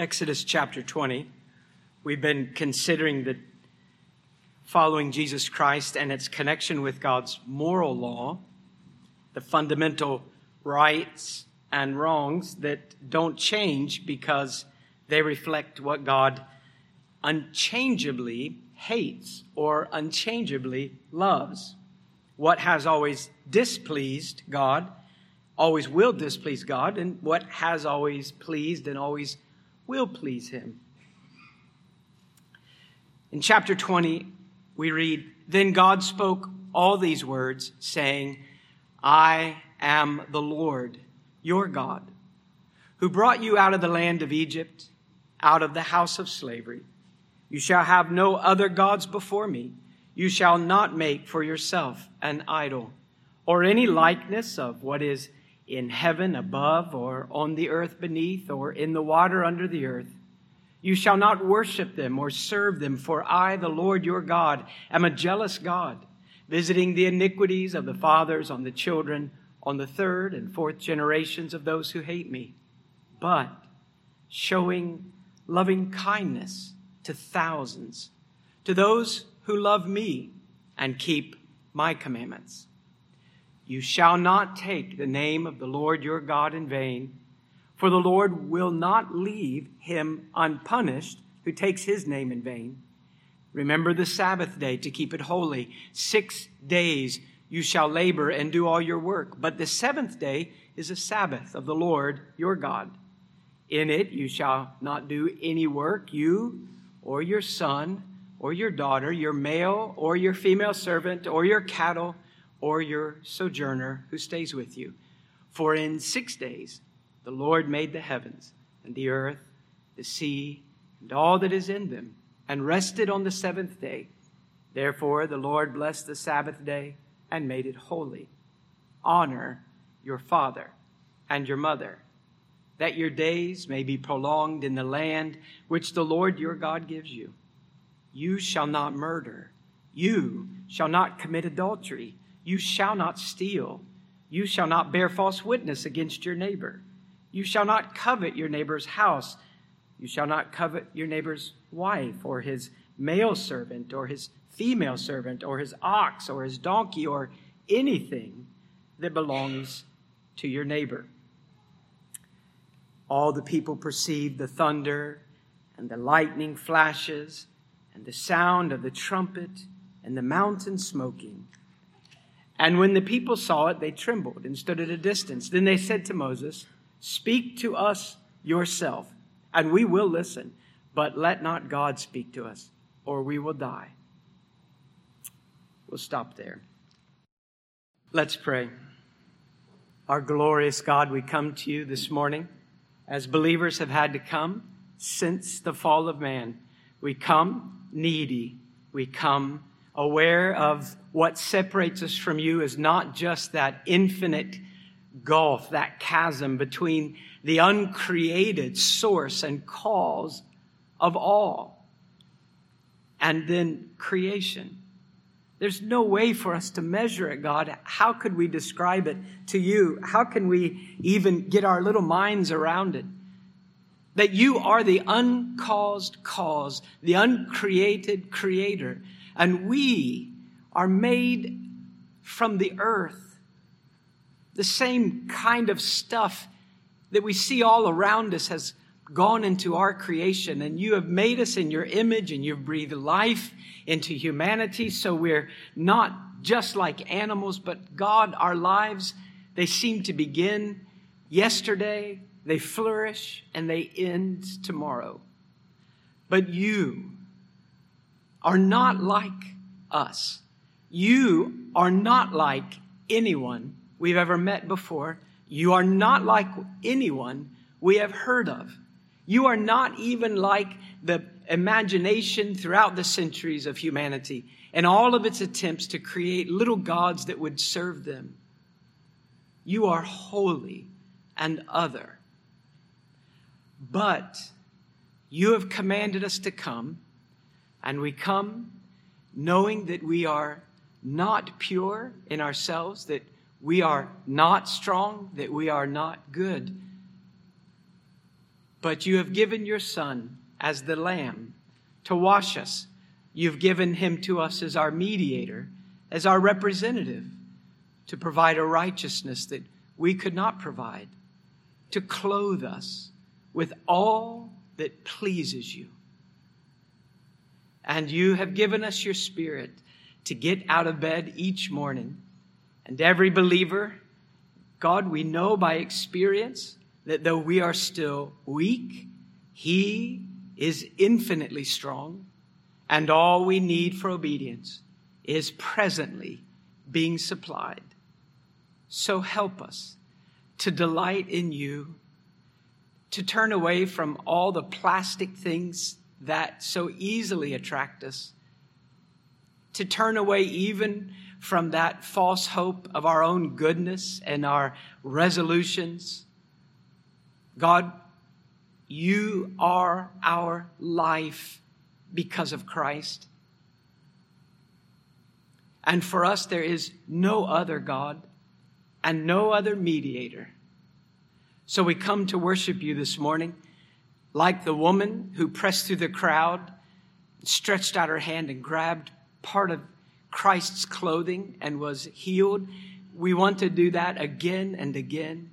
Exodus chapter 20. We've been considering the following Jesus Christ and its connection with God's moral law, the fundamental rights and wrongs that don't change because they reflect what God unchangeably hates or unchangeably loves. What has always displeased God always will displease God, and what has always pleased and always will please Him. In chapter 20, we read, Then God spoke all these words, saying, I am the Lord, your God, who brought you out of the land of Egypt, out of the house of slavery. You shall have no other gods before me. You shall not make for yourself an idol, or any likeness of what is in heaven above, or on the earth beneath, or in the water under the earth. You shall not worship them or serve them, for I, the Lord your God, am a jealous God, visiting the iniquities of the fathers on the children, on the third and fourth generations of those who hate me, but showing loving kindness to thousands, to those who love me and keep my commandments. You shall not take the name of the Lord your God in vain, for the Lord will not leave him unpunished who takes his name in vain. Remember the Sabbath day to keep it holy. Six days you shall labor and do all your work, but the seventh day is a Sabbath of the Lord your God. In it you shall not do any work, you or your son or your daughter, your male or your female servant or your cattle or your sojourner who stays with you. For in six days the Lord made the heavens and the earth, the sea, and all that is in them, and rested on the seventh day. Therefore the Lord blessed the Sabbath day and made it holy. Honor your father and your mother, that your days may be prolonged in the land which the Lord your God gives you. You shall not murder. You shall not commit adultery. You shall not steal. You shall not bear false witness against your neighbor. You shall not covet your neighbor's house. You shall not covet your neighbor's wife or his male servant or his female servant or his ox or his donkey or anything that belongs to your neighbor. All the people perceived the thunder and the lightning flashes and the sound of the trumpet and the mountain smoking. And when the people saw it, they trembled and stood at a distance. Then they said to Moses, Speak to us yourself, and we will listen, but let not God speak to us, or we will die. We'll stop there. Let's pray. Our glorious God, we come to you this morning as believers have had to come since the fall of man. We come needy. We come aware of what separates us from you is not just that infinite gulf, that chasm between the uncreated source and cause of all and then creation. There's no way for us to measure it, God. How could we describe it to you? How can we even get our little minds around it? That you are the uncaused cause, the uncreated creator and we are made from the earth. The same kind of stuff that we see all around us has gone into our creation, and you have made us in your image, and you've breathed life into humanity, so we're not just like animals, but God, our lives, they seem to begin yesterday, they flourish, and they end tomorrow. But you, are not like us. You are not like anyone we've ever met before. You are not like anyone we have heard of. You are not even like the imagination throughout the centuries of humanity and all of its attempts to create little gods that would serve them. You are holy and other. But you have commanded us to come and we come knowing that we are not pure in ourselves, that we are not strong, that we are not good. but you have given your Son as the Lamb to wash us. You've given him to us as our mediator, as our representative, to provide a righteousness that we could not provide, to clothe us with all that pleases you. And you have given us your Spirit to get out of bed each morning. And every believer, God, we know by experience that though we are still weak, He is infinitely strong, and all we need for obedience is presently being supplied. So help us to delight in you, to turn away from all the plastic things that so easily attract us, to turn away even from that false hope of our own goodness and our resolutions. God, you are our life because of Christ. And for us, there is no other God and no other mediator. So we come to worship you this morning like the woman who pressed through the crowd, stretched out her hand and grabbed part of Christ's clothing and was healed. We want to do that again and again.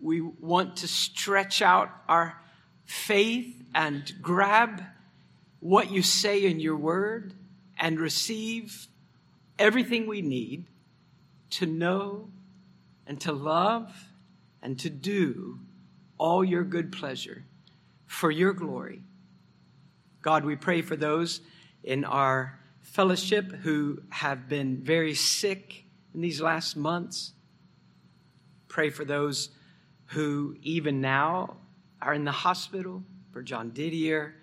We want to stretch out our faith and grab what you say in your word and receive everything we need to know and to love and to do all your good pleasure for your glory. God, we pray for those in our fellowship who have been very sick in these last months. Pray for those who, even now, are in the hospital, for John Didier.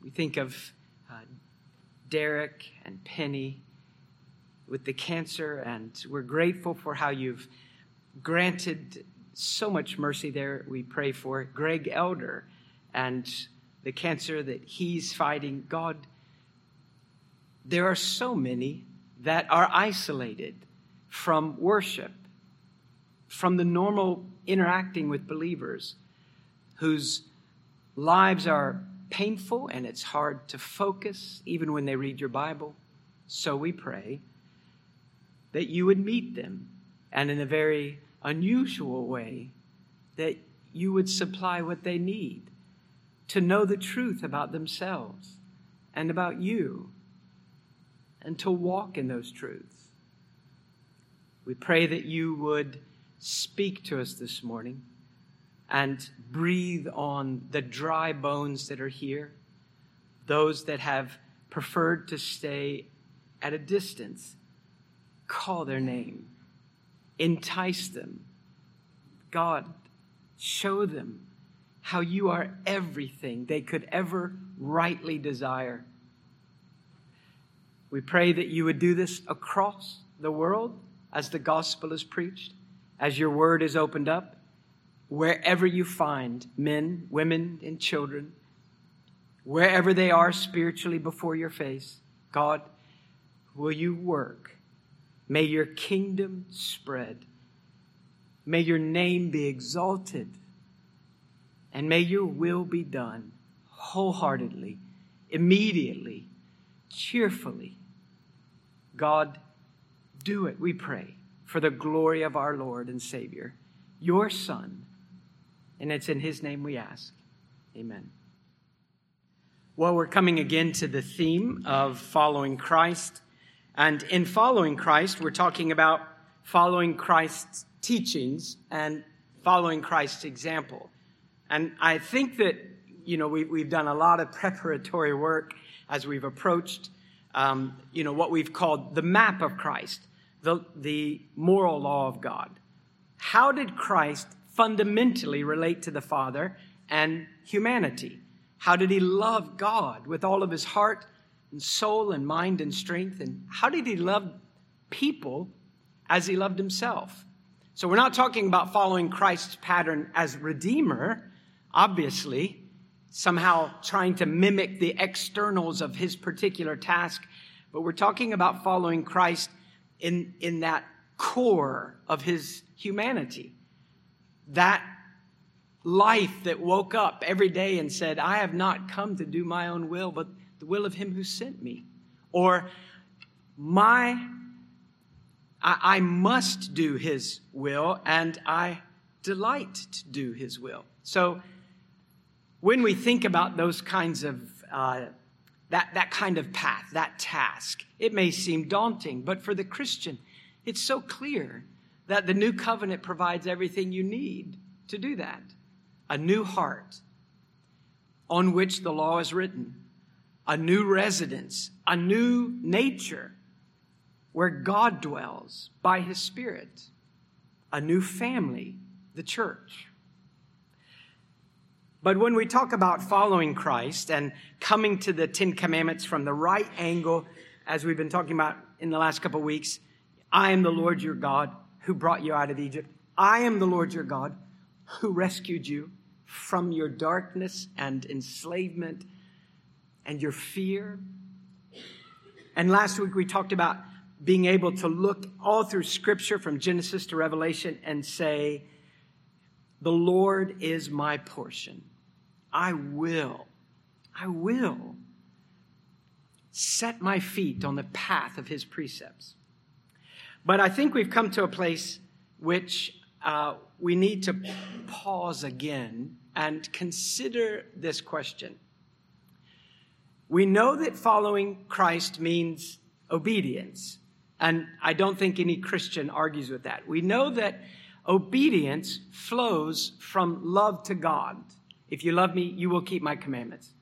We think of uh, Derek and Penny with the cancer, and we're grateful for how you've granted so much mercy there. We pray for Greg Elder and the cancer that he's fighting. God, there are so many that are isolated from worship, from the normal interacting with believers, whose lives are painful and it's hard to focus even when they read your Bible. So we pray that you would meet them and in a very unusual way, that you would supply what they need to know the truth about themselves and about you and to walk in those truths. We pray that you would speak to us this morning and breathe on the dry bones that are here, those that have preferred to stay at a distance. Call their name, entice them. God, show them how you are everything they could ever rightly desire. We pray that you would do this across the world as the gospel is preached, as your word is opened up, wherever you find men, women, and children, wherever they are spiritually before your face. God, will you work? May your kingdom spread. May your name be exalted and may your will be done wholeheartedly, immediately, cheerfully. God, do it, we pray, for the glory of our Lord and Savior, your Son. And it's in his name we ask. Amen. Well, we're coming again to the theme of following Christ. And in following Christ, we're talking about following Christ's teachings and following Christ's example. And I think that, you know, we, we've done a lot of preparatory work as we've approached, um, you know, what we've called the map of Christ, the, the moral law of God. How did Christ fundamentally relate to the Father and humanity? How did he love God with all of his heart and soul and mind and strength? And how did he love people as he loved himself? So we're not talking about following Christ's pattern as Redeemer obviously, somehow trying to mimic the externals of his particular task, but we're talking about following Christ in, in that core of his humanity. That life that woke up every day and said, I have not come to do my own will, but the will of him who sent me. Or my I, I must do his will and I delight to do his will. So when we think about those kinds of uh, that, that kind of path, that task, it may seem daunting, but for the Christian, it's so clear that the new covenant provides everything you need to do that. A new heart on which the law is written, a new residence, a new nature where God dwells by his Spirit, a new family, the church. But when we talk about following Christ and coming to the Ten Commandments from the right angle, as we've been talking about in the last couple of weeks, I am the Lord your God who brought you out of Egypt. I am the Lord your God who rescued you from your darkness and enslavement and your fear. And last week we talked about being able to look all through Scripture from Genesis to Revelation and say, The Lord is my portion. I will, I will set my feet on the path of His precepts. But I think we've come to a place which uh, we need to pause again and consider this question. We know that following Christ means obedience. And I don't think any Christian argues with that. We know that obedience flows from love to God. If you love me, you will keep my commandments.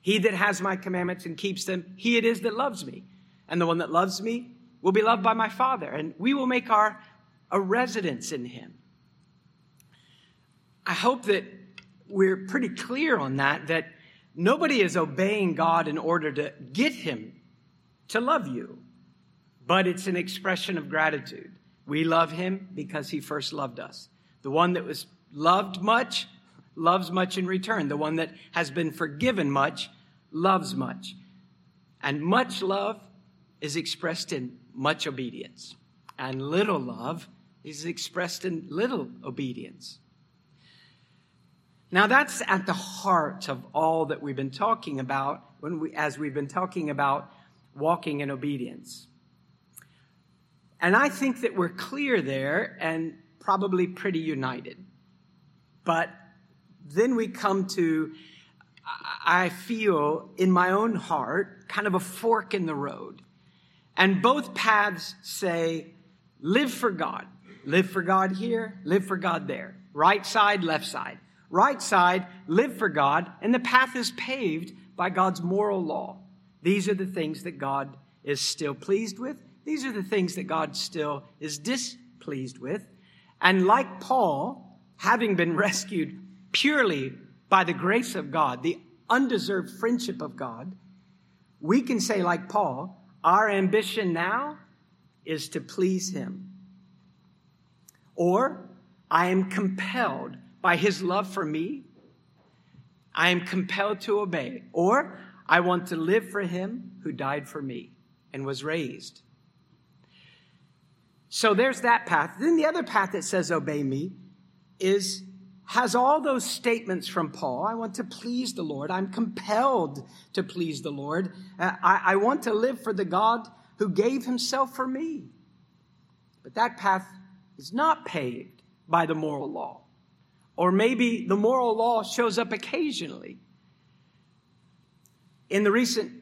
He that has my commandments and keeps them, he it is that loves me. And the one that loves me will be loved by my Father, and we will make our a residence in him. I hope that we're pretty clear on that, that nobody is obeying God in order to get him to love you but it's an expression of gratitude. We love him because he first loved us. The one that was loved much loves much in return. The one that has been forgiven much loves much. And much love is expressed in much obedience. And little love is expressed in little obedience. Now that's at the heart of all that we've been talking about when we, as we've been talking about walking in obedience. And I think that we're clear there and probably pretty united. But then we come to, I feel in my own heart, kind of a fork in the road. And both paths say, live for God. Live for God here, live for God there. Right side, left side. Right side, live for God, and the path is paved by God's moral law. These are the things that God is still pleased with these are the things that God still is displeased with. And like Paul, having been rescued purely by the grace of God, the undeserved friendship of God, we can say, like Paul, our ambition now is to please Him. Or, I am compelled by His love for me, I am compelled to obey. Or, I want to live for Him who died for me and was raised so there's that path. Then the other path that says, obey me, is has all those statements from Paul. I want to please the Lord. I'm compelled to please the Lord. Uh, I, I want to live for the God who gave himself for me. But that path is not paved by the moral law. Or maybe the moral law shows up occasionally. In the recent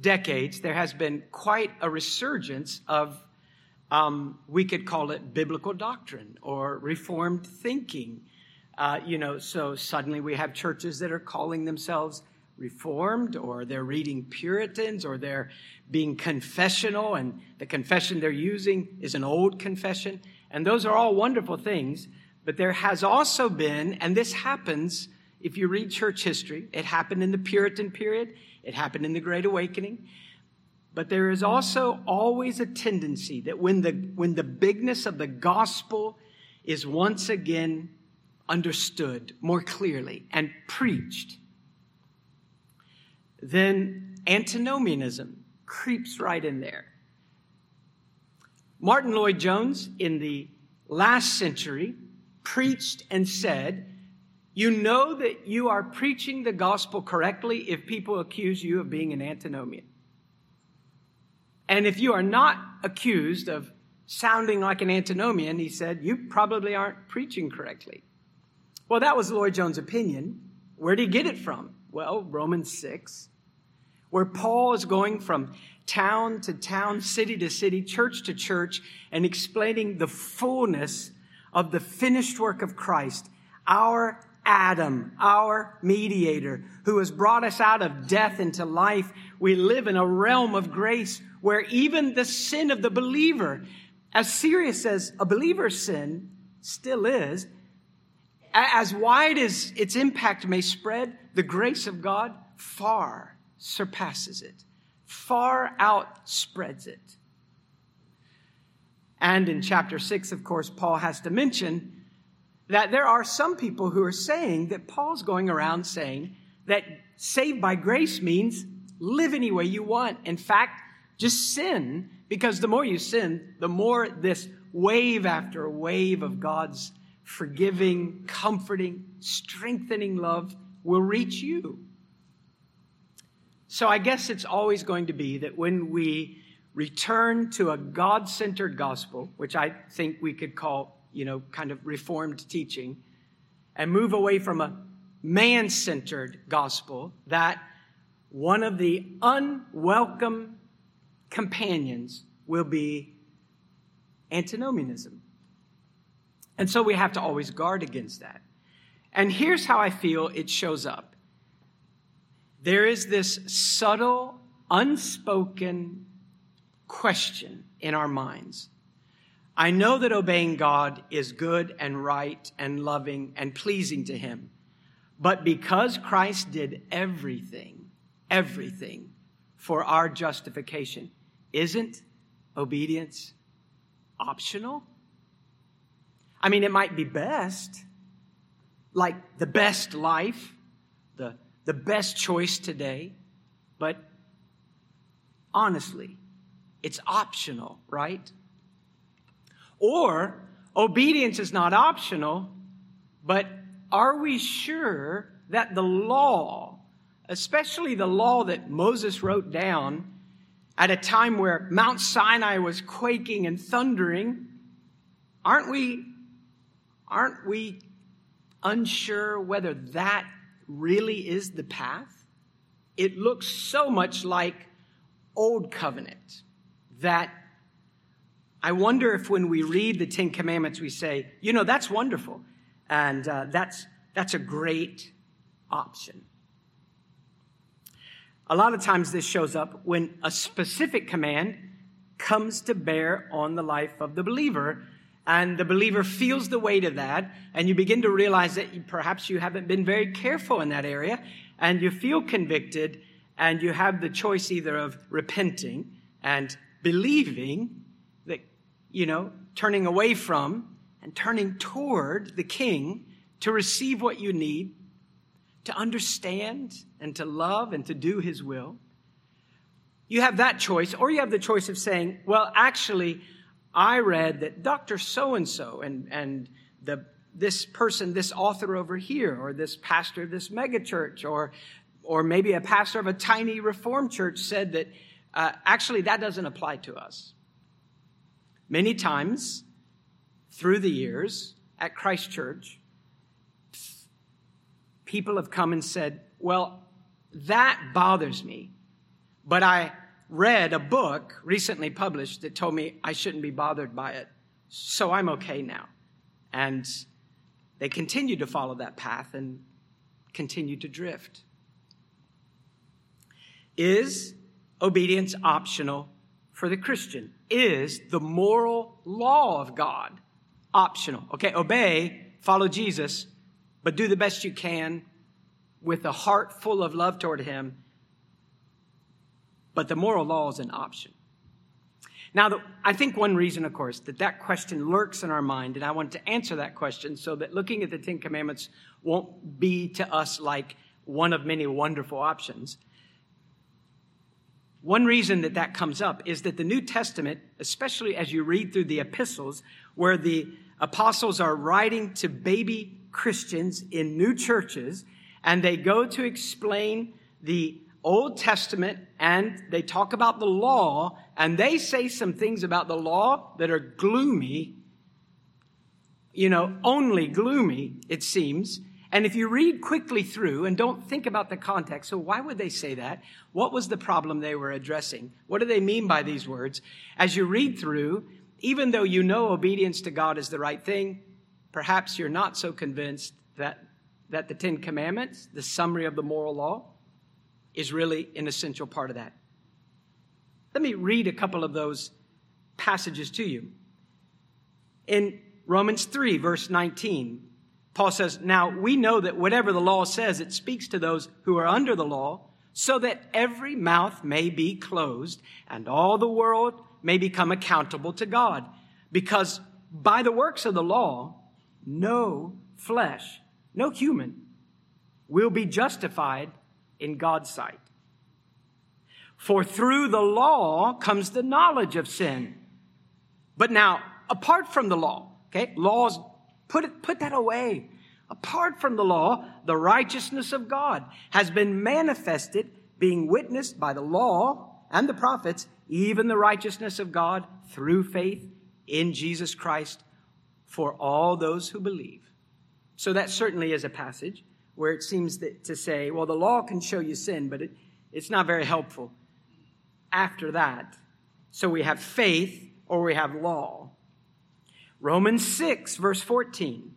decades, there has been quite a resurgence of um, we could call it biblical doctrine or reformed thinking. Uh, you know, so suddenly we have churches that are calling themselves reformed or they're reading Puritans or they're being confessional and the confession they're using is an old confession. And those are all wonderful things. But there has also been, and this happens if you read church history, it happened in the Puritan period, it happened in the Great Awakening. But there is also always a tendency that when the, when the bigness of the gospel is once again understood more clearly and preached, then antinomianism creeps right in there. Martyn Lloyd-Jones in the last century preached and said You know that you are preaching the gospel correctly if people accuse you of being an antinomian. And if you are not accused of sounding like an antinomian, he said, you probably aren't preaching correctly. Well, that was Lloyd Jones' opinion. Where did he get it from? Well, Romans 6, where Paul is going from town to town, city to city, church to church, and explaining the fullness of the finished work of Christ, our Adam, our mediator, who has brought us out of death into life. We live in a realm of grace where even the sin of the believer, as serious as a believer's sin still is, as wide as its impact may spread, the grace of God far surpasses it, far outspreads it. And in chapter 6, of course, Paul has to mention that there are some people who are saying that Paul's going around saying that saved by grace means live any way you want. In fact, just sin, because the more you sin, the more this wave after wave of God's forgiving, comforting, strengthening love will reach you. So I guess it's always going to be that when we return to a God centered gospel, which I think we could call, you know, kind of reformed teaching, and move away from a man centered gospel, that one of the unwelcome companions will be antinomianism. And so we have to always guard against that. And here's how I feel it shows up there is this subtle, unspoken question in our minds. I know that obeying God is good and right and loving and pleasing to Him. But because Christ did everything, everything for our justification, isn't obedience optional? I mean, it might be best, like the best life, the, the best choice today, but honestly, it's optional, right? Or obedience is not optional, but are we sure that the law, especially the law that Moses wrote down at a time where Mount Sinai was quaking and thundering, aren't we aren't we unsure whether that really is the path? It looks so much like Old Covenant that I wonder if when we read the Ten Commandments, we say, you know, that's wonderful. And uh, that's, that's a great option. A lot of times this shows up when a specific command comes to bear on the life of the believer and the believer feels the weight of that, and you begin to realize that perhaps you haven't been very careful in that area, and you feel convicted, and you have the choice either of repenting and believing that, you know, turning away from and turning toward the king to receive what you need, to understand and to love and to do his will. You have that choice, or you have the choice of saying, well, actually, I read that Dr. So and so and the this person, this author over here, or this pastor of this megachurch, or or maybe a pastor of a tiny reform church said that uh, actually that doesn't apply to us. Many times through the years at Christ Church, people have come and said, "Well, that bothers me, but I read a book recently published that told me I shouldn't be bothered by it. So I'm okay now. And they continue to follow that path and continue to drift. Is obedience optional for the Christian? Is the moral law of God optional? Okay, obey, follow Jesus, but do the best you can with a heart full of love toward Him but the moral law is an option. Now, the, I think one reason, of course, that that question lurks in our mind, and I want to answer that question so that looking at the Ten Commandments won't be to us like one of many wonderful options. One reason that that comes up is that the New Testament, especially as you read through the epistles, where the apostles are writing to baby Christians in new churches and they go to explain the Old Testament and they talk about the law and they say some things about the law that are gloomy, you know, only gloomy, it seems. And if you read quickly through and don't think about the context, so why would they say that? What was the problem they were addressing? What do they mean by these words? As you read through, even though you know obedience to God is the right thing, perhaps you're not so convinced that, that the Ten Commandments, the summary of the moral law, is really an essential part of that. Let me read a couple of those passages to you. In Romans 3, verse 19, Paul says, Now we know that whatever the law says, it speaks to those who are under the law, so that every mouth may be closed and all the world may become accountable to God. Because by the works of the law, no flesh, no human, will be justified in God's sight. For through the law comes the knowledge of sin. But now, apart from the law, okay, laws, put it, put that away. Apart from the law, the righteousness of God has been manifested, being witnessed by the law and the prophets, even the righteousness of God through faith in Jesus Christ for all those who believe. So that certainly is a passage where it seems that, to say, well, the law can show you sin, but it, it's not very helpful. After that, so we have faith or we have law. Romans 6, verse 14.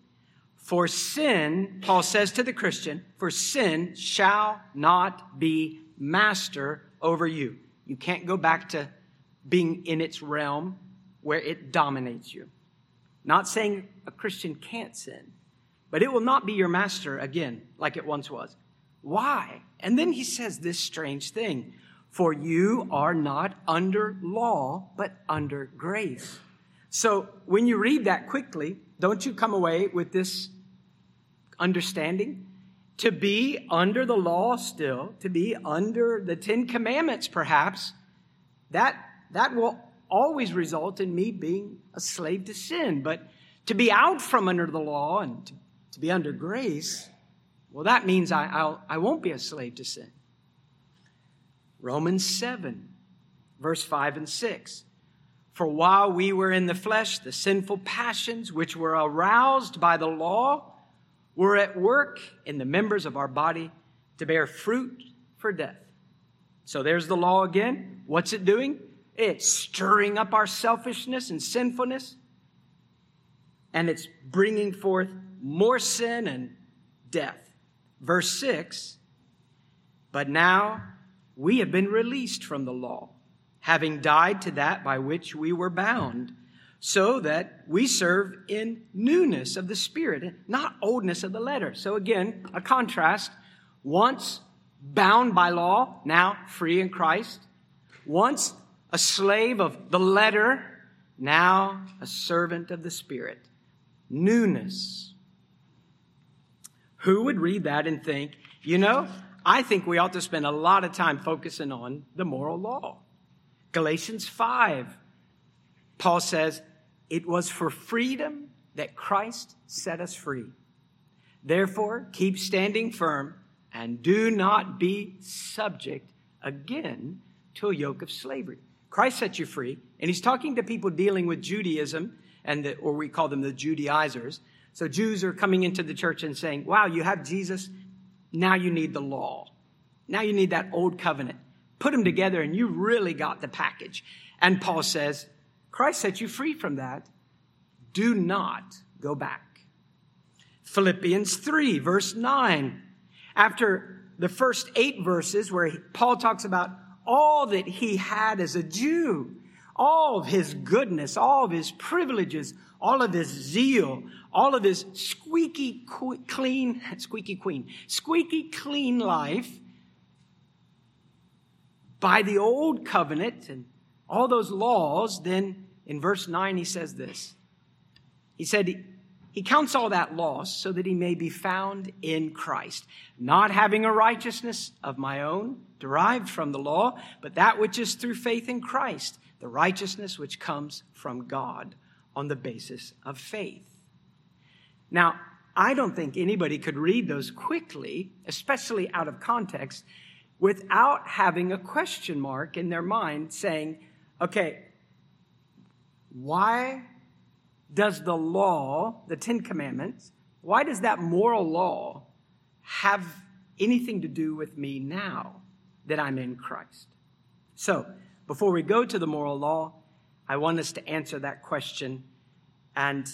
For sin, Paul says to the Christian, for sin shall not be master over you. You can't go back to being in its realm where it dominates you. Not saying a Christian can't sin, but it will not be your master again like it once was. Why? And then he says this strange thing For you are not under law, but under grace. So when you read that quickly, don't you come away with this understanding? To be under the law still, to be under the Ten Commandments perhaps, that, that will always result in me being a slave to sin. But to be out from under the law and to to be under grace, well, that means I, I'll, I won't be a slave to sin. Romans 7, verse 5 and 6. For while we were in the flesh, the sinful passions which were aroused by the law were at work in the members of our body to bear fruit for death. So there's the law again. What's it doing? It's stirring up our selfishness and sinfulness, and it's bringing forth more sin and death. Verse 6 But now we have been released from the law, having died to that by which we were bound, so that we serve in newness of the Spirit, not oldness of the letter. So again, a contrast. Once bound by law, now free in Christ. Once a slave of the letter, now a servant of the Spirit. Newness. Who would read that and think, you know, I think we ought to spend a lot of time focusing on the moral law. Galatians 5, Paul says, It was for freedom that Christ set us free. Therefore, keep standing firm and do not be subject again to a yoke of slavery. Christ set you free, and he's talking to people dealing with Judaism, and the, or we call them the Judaizers. So Jews are coming into the church and saying, wow, you have Jesus. Now you need the law. Now you need that old covenant. Put them together and you really got the package. And Paul says, Christ set you free from that. Do not go back. Philippians 3, verse 9. After the first eight verses, where Paul talks about all that he had as a Jew, all of his goodness, all of his privileges, all of his zeal, all of this squeaky clean, squeaky queen, squeaky clean life by the old covenant and all those laws, then in verse 9 he says this. He said, he, he counts all that loss so that he may be found in Christ, not having a righteousness of my own derived from the law, but that which is through faith in Christ, the righteousness which comes from God on the basis of faith. Now, I don't think anybody could read those quickly, especially out of context, without having a question mark in their mind saying, okay, why does the law, the Ten Commandments, why does that moral law have anything to do with me now that I'm in Christ? So, before we go to the moral law, I want us to answer that question. And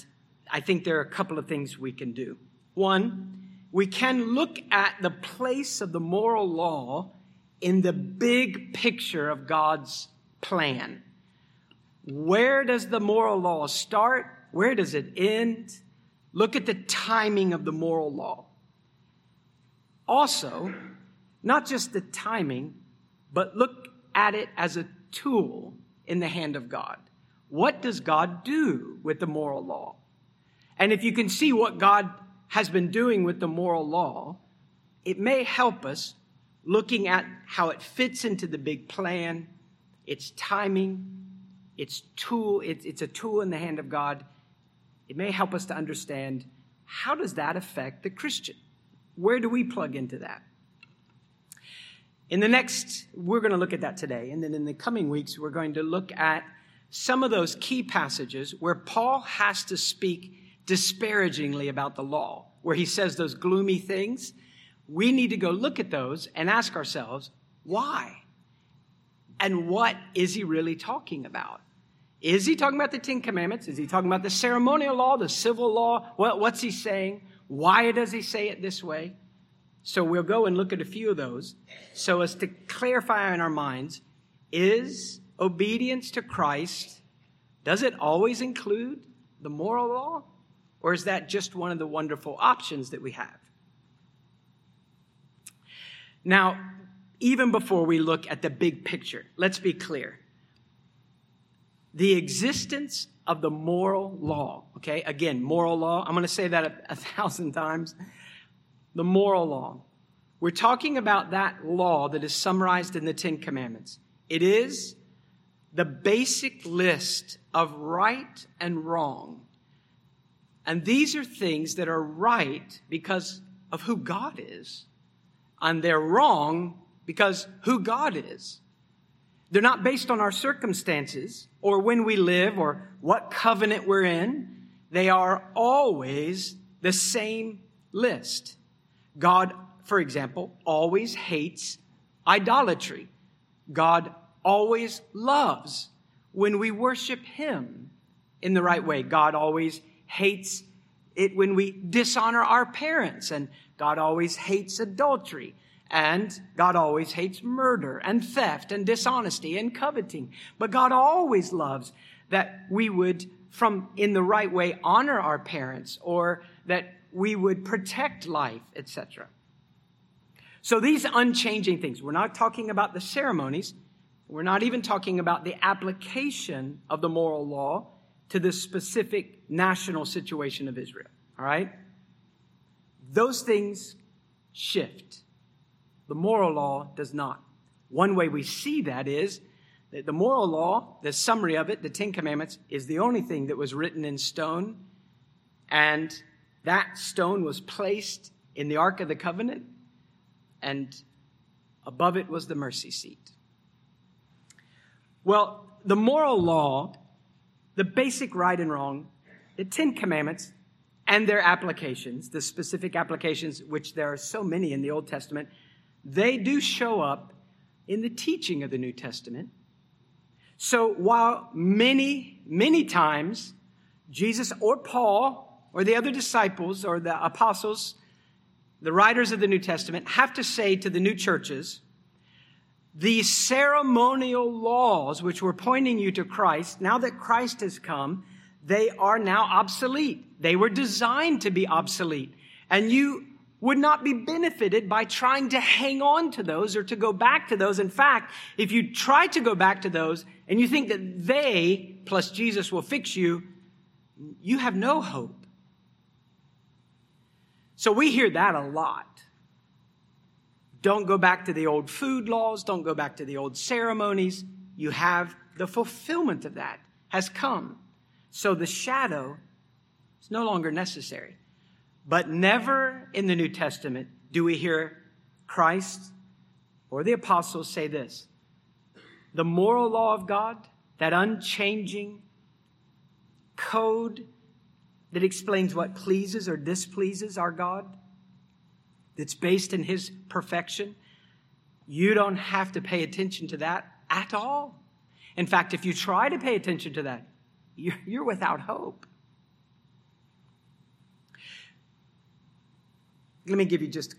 I think there are a couple of things we can do. One, we can look at the place of the moral law in the big picture of God's plan. Where does the moral law start? Where does it end? Look at the timing of the moral law. Also, not just the timing, but look at it as a tool in the hand of God. What does God do with the moral law? And if you can see what God has been doing with the moral law, it may help us looking at how it fits into the big plan, its timing, its tool, it's, a tool in the hand of God. It may help us to understand how does that affect the Christian? Where do we plug into that? In the next, we're going to look at that today. And then in the coming weeks, we're going to look at some of those key passages where Paul has to speak disparagingly about the law, where he says those gloomy things. We need to go look at those and ask ourselves, why? And what is he really talking about? Is he talking about the Ten Commandments? Is he talking about the ceremonial law, the civil law? What, what's he saying? Why does he say it this way? So we'll go and look at a few of those so as to clarify in our minds is obedience to Christ, does it always include the moral law? Or is that just one of the wonderful options that we have? Now, even before we look at the big picture, let's be clear. The existence of the moral law, okay? Again, moral law, I'm going to say that a, a thousand times. The moral law. We're talking about that law that is summarized in the Ten Commandments. It is the basic list of right and wrong. And these are things that are right because of who God is, and they're wrong because who God is. They're not based on our circumstances or when we live or what covenant we're in. They are always the same list. God, for example, always hates idolatry. God always loves when we worship Him in the right way. God always hates it when we dishonor our parents, and God always hates adultery. And God always hates murder and theft and dishonesty and coveting. But God always loves that we would, from in the right way, honor our parents or that we would protect life, etc. So these unchanging things, we're not talking about the ceremonies. We're not even talking about the application of the moral law to the specific national situation of Israel. All right? Those things shift. The moral law does not. One way we see that is that the moral law, the summary of it, the Ten Commandments, is the only thing that was written in stone. And that stone was placed in the Ark of the Covenant, and above it was the mercy seat. Well, the moral law, the basic right and wrong, the Ten Commandments, and their applications, the specific applications, which there are so many in the Old Testament, they do show up in the teaching of the New Testament. So while many, many times Jesus or Paul or the other disciples or the apostles, the writers of the New Testament, have to say to the new churches, these ceremonial laws, which were pointing you to Christ, now that Christ has come, they are now obsolete. They were designed to be obsolete. And you would not be benefited by trying to hang on to those or to go back to those. In fact, if you try to go back to those and you think that they plus Jesus will fix you, you have no hope. So we hear that a lot. Don't go back to the old food laws. Don't go back to the old ceremonies. You have the fulfillment of that has come. So the shadow is no longer necessary. But never in the New Testament do we hear Christ or the apostles say this the moral law of God, that unchanging code that explains what pleases or displeases our God, that's based in His perfection, you don't have to pay attention to that at all. In fact, if you try to pay attention to that, you're without hope. Let me give you just a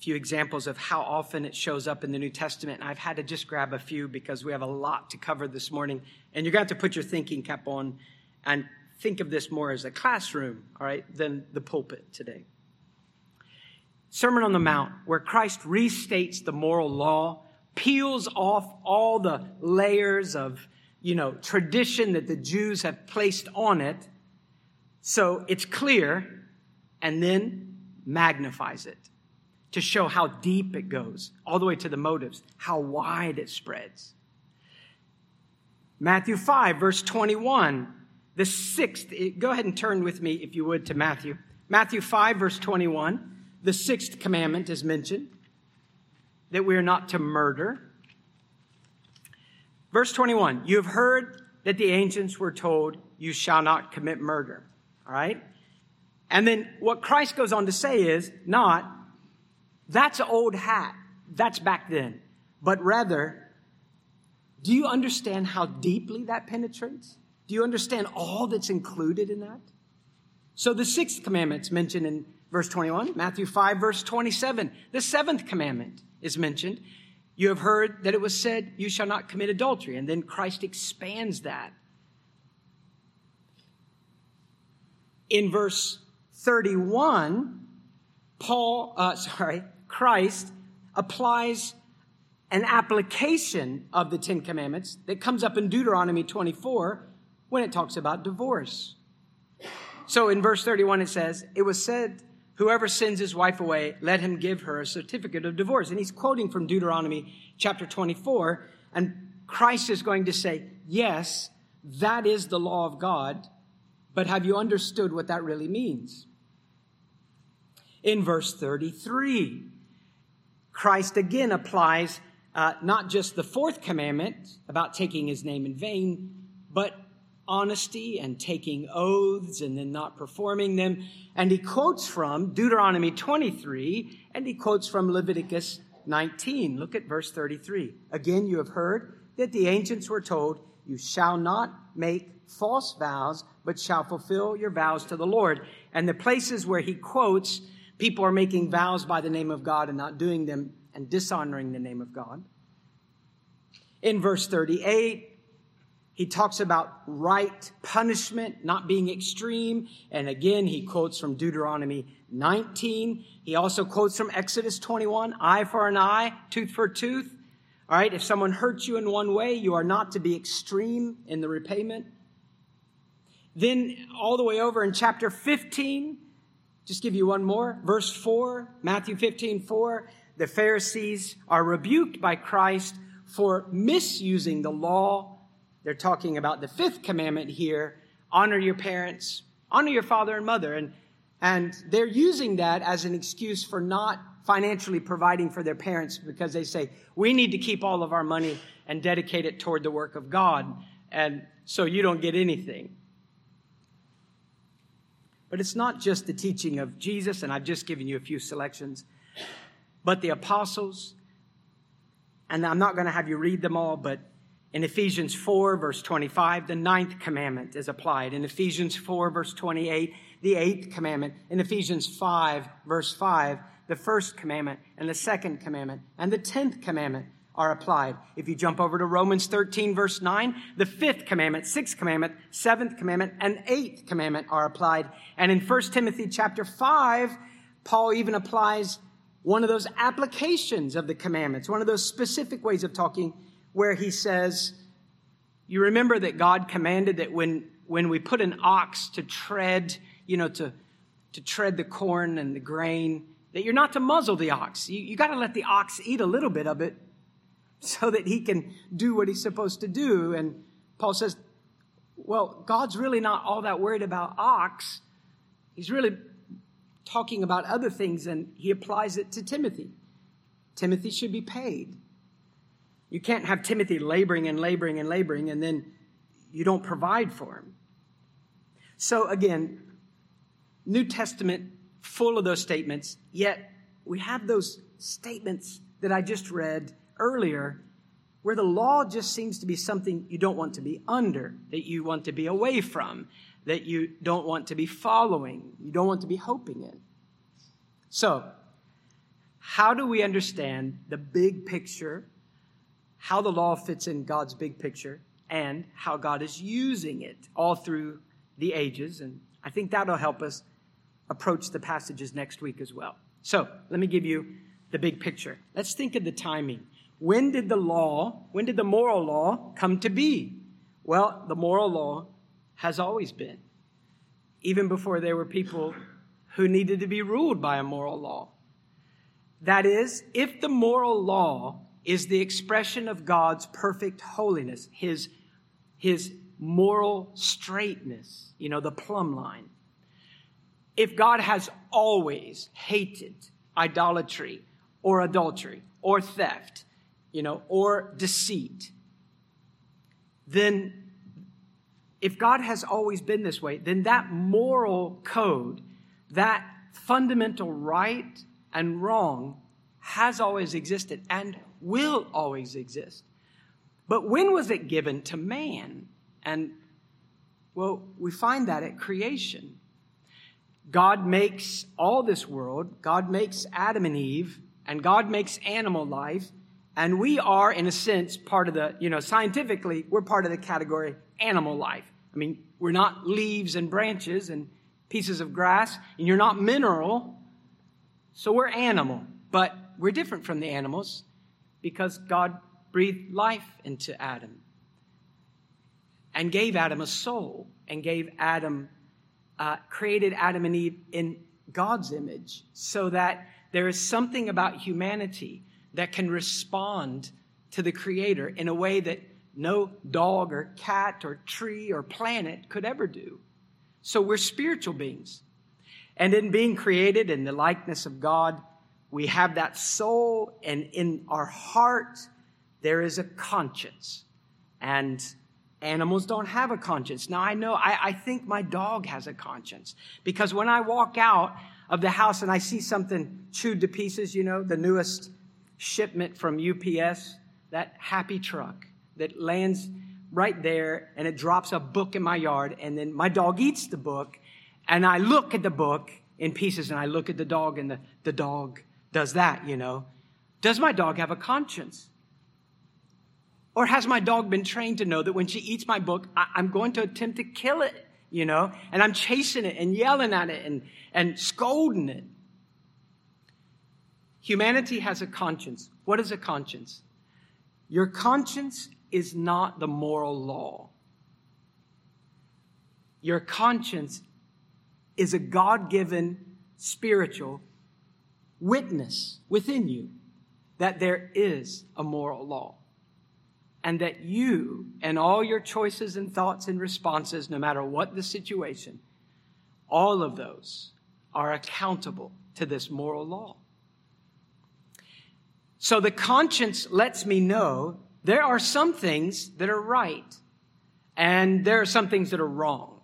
few examples of how often it shows up in the New Testament. And I've had to just grab a few because we have a lot to cover this morning. And you're going to have to put your thinking cap on and think of this more as a classroom, all right, than the pulpit today. Sermon on the Mount, where Christ restates the moral law, peels off all the layers of, you know, tradition that the Jews have placed on it. So it's clear, and then magnifies it to show how deep it goes, all the way to the motives, how wide it spreads. Matthew 5, verse 21, the sixth, eh, go ahead and turn with me, if you would, to Matthew. Matthew 5, verse 21, the sixth commandment is mentioned that we are not to murder. Verse 21, you have heard that the ancients were told, you shall not commit murder. All right? And then what Christ goes on to say is not, that's old hat. That's back then. But rather, do you understand how deeply that penetrates? Do you understand all that's included in that? So the sixth commandment's mentioned in verse 21, Matthew 5, verse 27. The seventh commandment is mentioned. You have heard that it was said, You shall not commit adultery. And then Christ expands that. In verse 31, Paul, uh, sorry, Christ applies an application of the Ten Commandments that comes up in Deuteronomy 24 when it talks about divorce. So in verse 31, it says, It was said, Whoever sends his wife away, let him give her a certificate of divorce. And he's quoting from Deuteronomy chapter 24. And Christ is going to say, Yes, that is the law of God, but have you understood what that really means? In verse 33, Christ again applies uh, not just the fourth commandment about taking his name in vain, but honesty and taking oaths and then not performing them. And he quotes from Deuteronomy 23 and he quotes from Leviticus 19. Look at verse 33. Again, you have heard that the ancients were told, You shall not make false vows, but shall fulfill your vows to the Lord. And the places where he quotes, people are making vows by the name of God and not doing them and dishonoring the name of God. In verse 38, he talks about right punishment not being extreme. And again, he quotes from Deuteronomy 19. He also quotes from Exodus 21, eye for an eye, tooth for tooth. All right, if someone hurts you in one way, you are not to be extreme in the repayment. Then, all the way over in chapter 15, just give you one more, verse 4, Matthew 15, 4, the Pharisees are rebuked by Christ for misusing the law. They're talking about the fifth commandment here honor your parents, honor your father and mother. And, and they're using that as an excuse for not financially providing for their parents because they say, we need to keep all of our money and dedicate it toward the work of God. And so you don't get anything. But it's not just the teaching of Jesus, and I've just given you a few selections, but the apostles. And I'm not going to have you read them all, but in Ephesians 4, verse 25, the ninth commandment is applied. In Ephesians 4, verse 28, the eighth commandment. In Ephesians 5, verse 5, the first commandment and the second commandment and the tenth commandment are applied. If you jump over to Romans 13 verse 9, the fifth commandment, sixth commandment, seventh commandment, and eighth commandment are applied. And in 1 Timothy chapter 5, Paul even applies one of those applications of the commandments, one of those specific ways of talking where he says, you remember that God commanded that when, when we put an ox to tread, you know, to, to tread the corn and the grain, that you're not to muzzle the ox. You, you got to let the ox eat a little bit of it so that he can do what he's supposed to do. And Paul says, well, God's really not all that worried about ox. He's really talking about other things and he applies it to Timothy. Timothy should be paid. You can't have Timothy laboring and laboring and laboring and then you don't provide for him. So again, New Testament full of those statements, yet we have those statements that I just read earlier where the law just seems to be something you don't want to be under, that you want to be away from, that you don't want to be following, you don't want to be hoping in. So, how do we understand the big picture, how the law fits in God's big picture, and how God is using it all through the ages? And I think that'll help us approach the passages next week as well. So, let me give you the big picture. Let's think of the timing. When did the law, when did the moral law come to be? Well, the moral law has always been, even before there were people who needed to be ruled by a moral law. That is, if the moral law is the expression of God's perfect holiness, his, his moral straightness, you know, the plumb line. If God has always hated idolatry or adultery or theft, you know, or deceit, then if God has always been this way, then that moral code, that fundamental right and wrong has always existed and will always exist. But when was it given to man? And well, we find that at creation. God makes all this world, God makes Adam and Eve, and God makes animal life, and we are, in a sense, part of the, you know, scientifically, we're part of the category animal life. I mean, we're not leaves and branches and pieces of grass, and you're not mineral, so we're animal. But we're different from the animals because God breathed life into Adam and gave Adam a soul and gave Adam, uh, created Adam and Eve in God's image so that there is something about humanity that can respond to the Creator in a way that no dog or cat or tree or planet could ever do. So we're spiritual beings. And in being created in the likeness of God, we have that soul, and in our heart, there is a conscience. And animals don't have a conscience. Now, I know, I, I think my dog has a conscience because when I walk out of the house and I see something chewed to pieces, you know, the newest shipment from UPS, that happy truck that lands right there and it drops a book in my yard and then my dog eats the book and I look at the book in pieces and I look at the dog and the, the dog does that, you know. Does my dog have a conscience? Or has my dog been trained to know that when she eats my book, I, am going to attempt to kill it, you know, and I'm chasing it and yelling at it and, and scolding it? Humanity has a conscience. What is a conscience? Your conscience is not the moral law. Your conscience is a God given spiritual witness within you that there is a moral law. And that you and all your choices and thoughts and responses, no matter what the situation, all of those are accountable to this moral law. So the conscience lets me know there are some things that are right and there are some things that are wrong.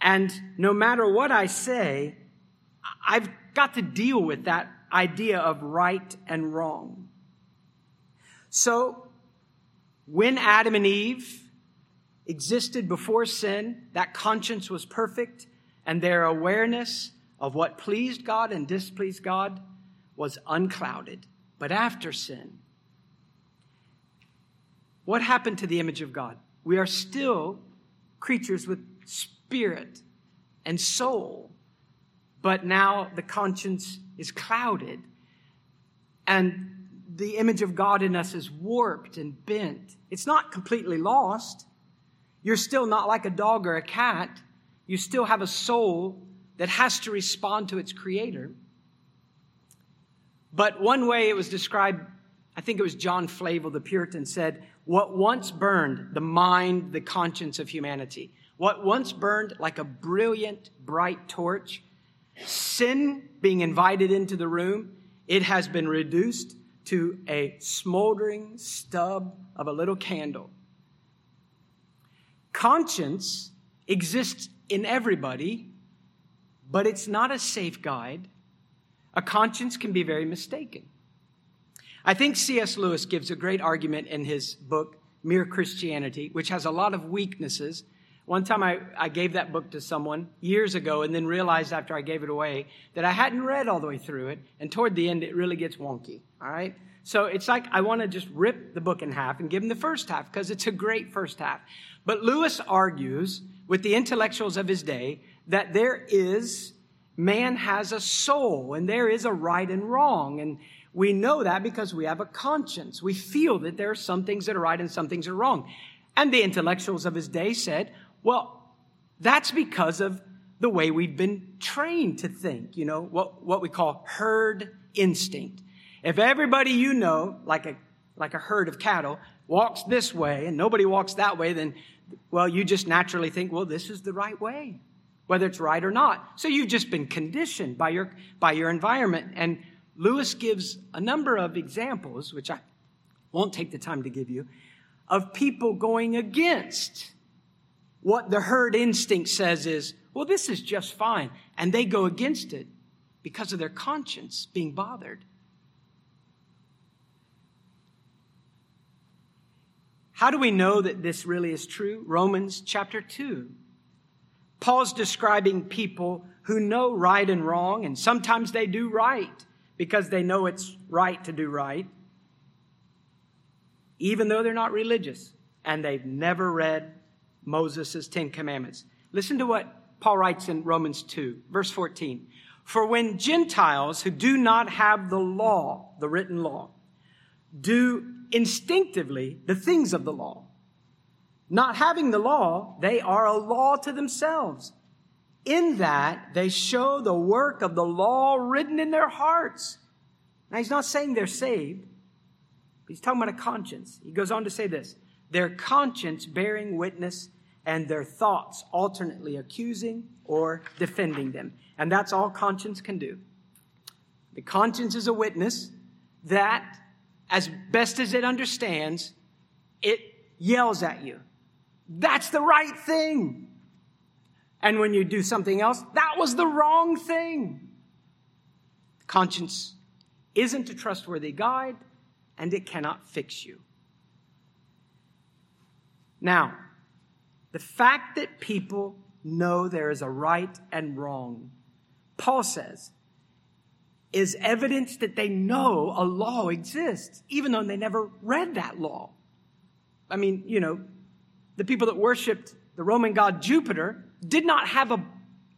And no matter what I say, I've got to deal with that idea of right and wrong. So when Adam and Eve existed before sin, that conscience was perfect and their awareness of what pleased God and displeased God was unclouded. But after sin, what happened to the image of God? We are still creatures with spirit and soul, but now the conscience is clouded and the image of God in us is warped and bent. It's not completely lost. You're still not like a dog or a cat. You still have a soul that has to respond to its creator. But one way it was described, I think it was John Flavel, the Puritan, said, What once burned the mind, the conscience of humanity, what once burned like a brilliant, bright torch, sin being invited into the room, it has been reduced to a smoldering stub of a little candle. Conscience exists in everybody, but it's not a safe guide. A conscience can be very mistaken. I think C.S. Lewis gives a great argument in his book, Mere Christianity, which has a lot of weaknesses. One time I, I gave that book to someone years ago and then realized after I gave it away that I hadn't read all the way through it. And toward the end, it really gets wonky. All right. So it's like I want to just rip the book in half and give him the first half because it's a great first half. But Lewis argues with the intellectuals of his day that there is, man has a soul and there is a right and wrong. And we know that because we have a conscience. We feel that there are some things that are right and some things are wrong. And the intellectuals of his day said, well, that's because of the way we've been trained to think, you know, what, what we call herd instinct. If everybody you know, like a, like a herd of cattle, walks this way and nobody walks that way, then well, you just naturally think, well, this is the right way, whether it's right or not. So you've just been conditioned by your, by your environment. And Lewis gives a number of examples, which I won't take the time to give you, of people going against what the herd instinct says is, well, this is just fine. And they go against it because of their conscience being bothered. How do we know that this really is true? Romans chapter 2. Paul's describing people who know right and wrong, and sometimes they do right because they know it's right to do right, even though they're not religious and they've never read Moses' Ten Commandments. Listen to what Paul writes in Romans 2, verse 14. For when Gentiles who do not have the law, the written law, do instinctively the things of the law. Not having the law, they are a law to themselves. In that, they show the work of the law written in their hearts. Now, he's not saying they're saved, he's talking about a conscience. He goes on to say this their conscience bearing witness and their thoughts alternately accusing or defending them. And that's all conscience can do. The conscience is a witness that as best as it understands, it yells at you. That's the right thing. And when you do something else, that was the wrong thing. Conscience isn't a trustworthy guide, and it cannot fix you. Now, the fact that people know there is a right and wrong, Paul says, is evidence that they know a law exists, even though they never read that law. I mean, you know, the people that worshiped the Roman god Jupiter did not have a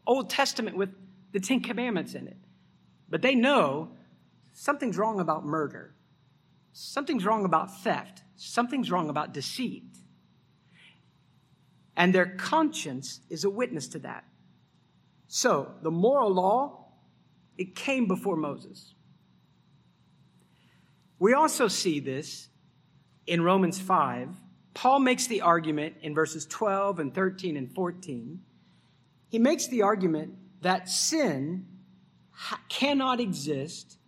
Old Testament with the Ten Commandments in it. But they know something's wrong about murder. Something's wrong about theft. Something's wrong about deceit. And their conscience is a witness to that. So, the moral law it came before Moses. We also see this in Romans 5. Paul makes the argument in verses 12 and 13 and 14. He makes the argument that sin cannot exist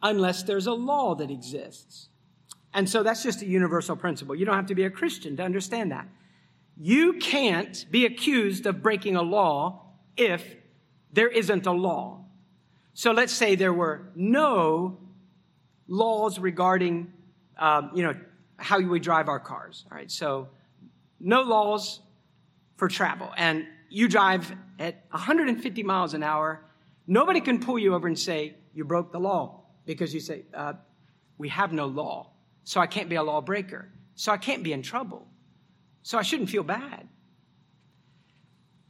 unless there's a law that exists. And so that's just a universal principle. You don't have to be a Christian to understand that. You can't be accused of breaking a law if there isn't a law. So let's say there were no laws regarding, um, you know, how we drive our cars. All right, so no laws for travel, and you drive at 150 miles an hour. Nobody can pull you over and say you broke the law because you say uh, we have no law, so I can't be a lawbreaker, so I can't be in trouble, so I shouldn't feel bad.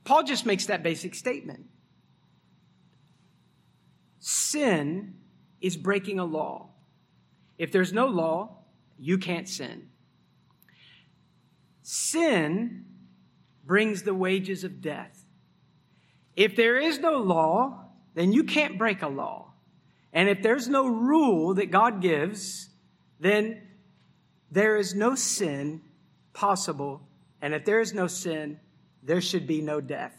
Paul just makes that basic statement. Sin is breaking a law. If there's no law, you can't sin. Sin brings the wages of death. If there is no law, then you can't break a law. And if there's no rule that God gives, then there is no sin possible. And if there is no sin, there should be no death.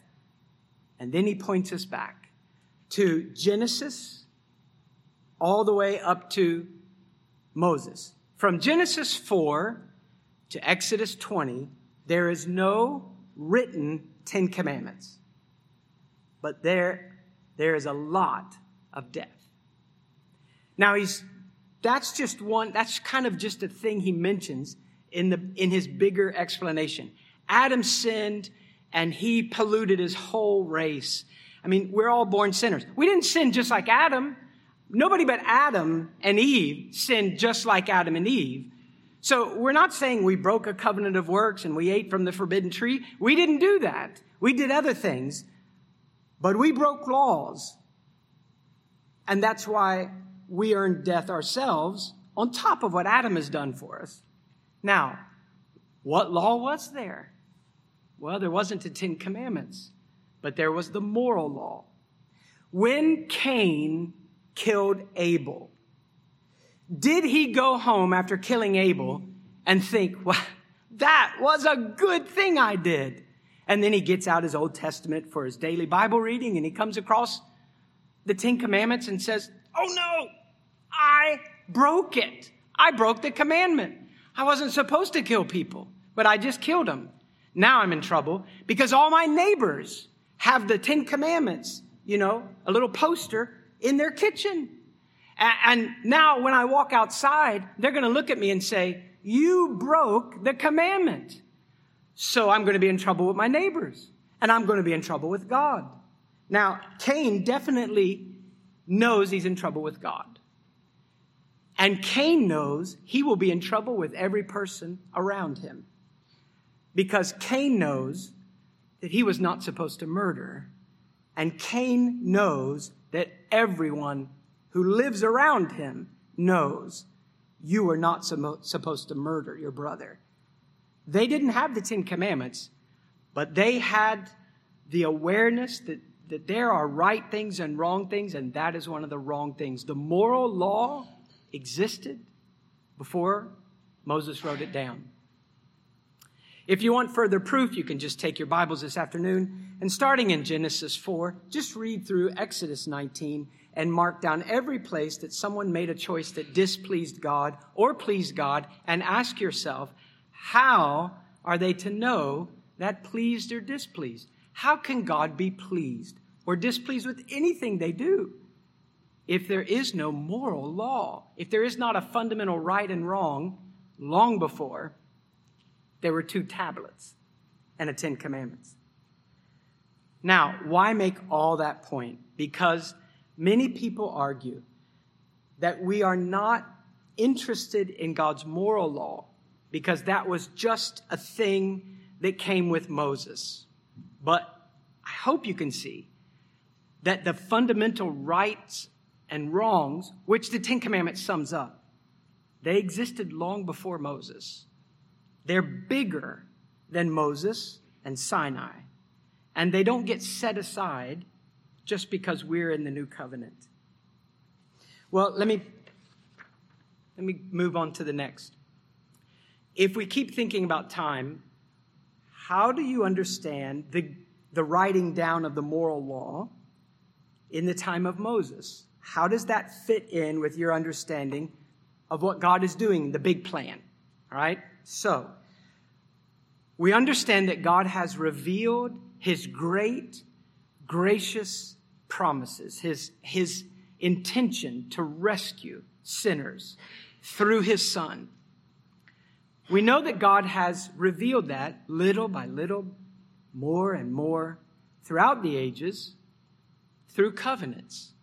And then he points us back to Genesis all the way up to Moses. From Genesis 4 to Exodus 20, there is no written Ten Commandments, but there, there is a lot of death. Now he's, that's just one, that's kind of just a thing he mentions in the, in his bigger explanation. Adam sinned and he polluted his whole race. I mean, we're all born sinners. We didn't sin just like Adam. Nobody but Adam and Eve sinned just like Adam and Eve. So we're not saying we broke a covenant of works and we ate from the forbidden tree. We didn't do that. We did other things, but we broke laws. And that's why we earned death ourselves on top of what Adam has done for us. Now, what law was there? Well, there wasn't the Ten Commandments, but there was the moral law. When Cain killed Abel, did he go home after killing Abel and think, well, that was a good thing I did? And then he gets out his Old Testament for his daily Bible reading and he comes across the Ten Commandments and says, Oh no, I broke it. I broke the commandment. I wasn't supposed to kill people, but I just killed them. Now I'm in trouble because all my neighbors have the Ten Commandments, you know, a little poster in their kitchen. And now when I walk outside, they're going to look at me and say, You broke the commandment. So I'm going to be in trouble with my neighbors and I'm going to be in trouble with God. Now, Cain definitely knows he's in trouble with God. And Cain knows he will be in trouble with every person around him because Cain knows that he was not supposed to murder. And Cain knows that everyone who lives around him knows you are not supposed to murder your brother. They didn't have the Ten Commandments, but they had the awareness that, that there are right things and wrong things, and that is one of the wrong things. The moral law existed before Moses wrote it down. If you want further proof, you can just take your Bibles this afternoon and starting in Genesis 4, just read through Exodus 19 and mark down every place that someone made a choice that displeased God or pleased God and ask yourself, how are they to know that pleased or displeased? How can God be pleased or displeased with anything they do? If there is no moral law, if there is not a fundamental right and wrong long before, there were two tablets and a Ten Commandments. Now, why make all that point? Because many people argue that we are not interested in God's moral law because that was just a thing that came with Moses. But I hope you can see that the fundamental rights and wrongs, which the Ten Commandments sums up, they existed long before Moses. They're bigger than Moses and Sinai. And they don't get set aside just because we're in the new covenant. Well, let me let me move on to the next. If we keep thinking about time, how do you understand the, the writing down of the moral law in the time of Moses? How does that fit in with your understanding of what God is doing, the big plan? All right? So, we understand that God has revealed his great, gracious promises, his, his intention to rescue sinners through his son. We know that God has revealed that little by little, more and more throughout the ages through covenants.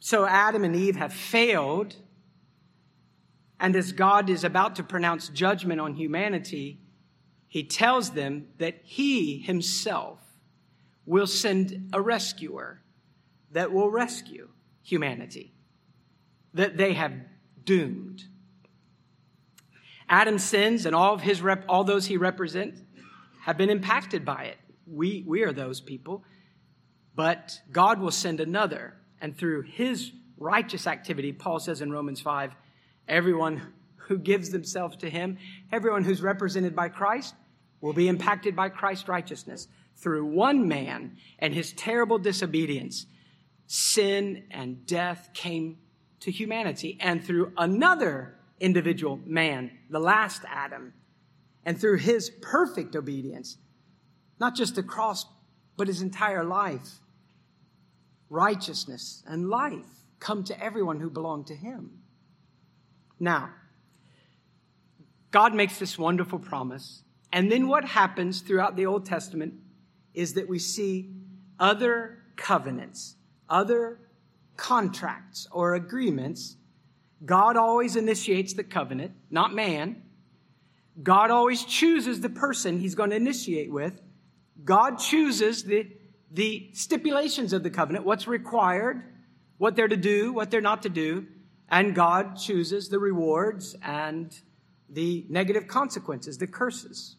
So Adam and Eve have failed, and as God is about to pronounce judgment on humanity, he tells them that he himself will send a rescuer that will rescue humanity that they have doomed. Adam's sins and all of his rep, all those he represents have been impacted by it. We, we are those people. But God will send another. And through his righteous activity, Paul says in Romans 5, everyone who gives themselves to him, everyone who's represented by Christ, will be impacted by Christ's righteousness. Through one man and his terrible disobedience, sin and death came to humanity. And through another individual man, the last Adam, and through his perfect obedience, not just the cross, but his entire life, righteousness and life come to everyone who belonged to him. Now, God makes this wonderful promise. And then what happens throughout the Old Testament is that we see other covenants, other contracts or agreements. God always initiates the covenant, not man. God always chooses the person he's going to initiate with. God chooses the, the stipulations of the covenant, what's required, what they're to do, what they're not to do, and God chooses the rewards and the negative consequences, the curses.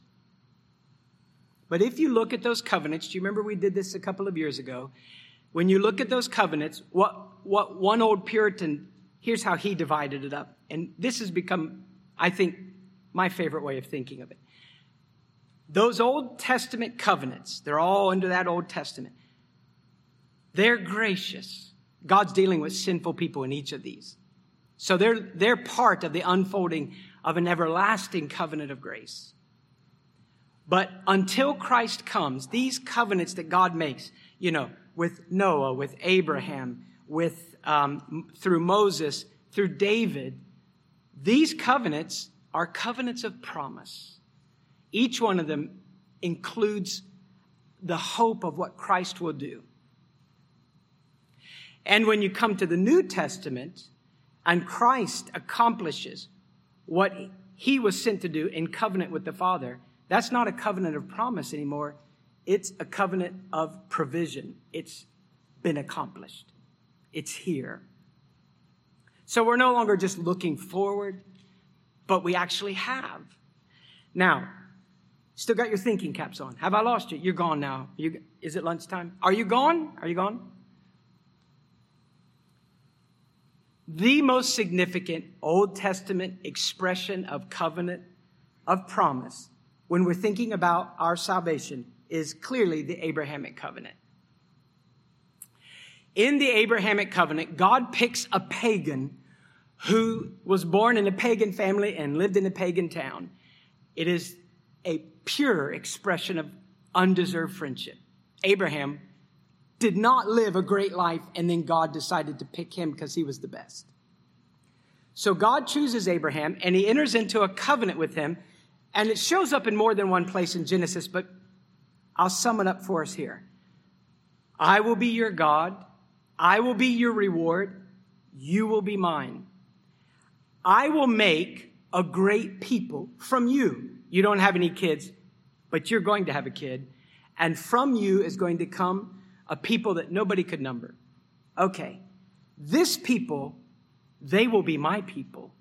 But if you look at those covenants, do you remember we did this a couple of years ago? When you look at those covenants, what, what one old Puritan, here's how he divided it up. And this has become, I think, my favorite way of thinking of it. Those Old Testament covenants, they're all under that Old Testament. They're gracious. God's dealing with sinful people in each of these. So they're, they're part of the unfolding of an everlasting covenant of grace. But until Christ comes, these covenants that God makes, you know, with Noah, with Abraham, with um, through Moses, through David, these covenants are covenants of promise. Each one of them includes the hope of what Christ will do. And when you come to the New Testament and Christ accomplishes what he was sent to do in covenant with the Father, that's not a covenant of promise anymore. It's a covenant of provision. It's been accomplished. It's here. So we're no longer just looking forward, but we actually have. Now, still got your thinking caps on. Have I lost you? You're gone now. You, is it lunchtime? Are you gone? Are you gone? the most significant Old Testament expression of covenant, of promise, when we're thinking about our salvation, is clearly the Abrahamic covenant. In the Abrahamic covenant, God picks a pagan who was born in a pagan family and lived in a pagan town. It is a pure expression of undeserved friendship. Abraham did not live a great life, and then God decided to pick him because he was the best. So God chooses Abraham, and he enters into a covenant with him, and it shows up in more than one place in Genesis, but I'll sum it up for us here. I will be your God, I will be your reward, you will be mine. I will make a great people from you. You don't have any kids, but you're going to have a kid. And from you is going to come a people that nobody could number. Okay, this people, they will be my people,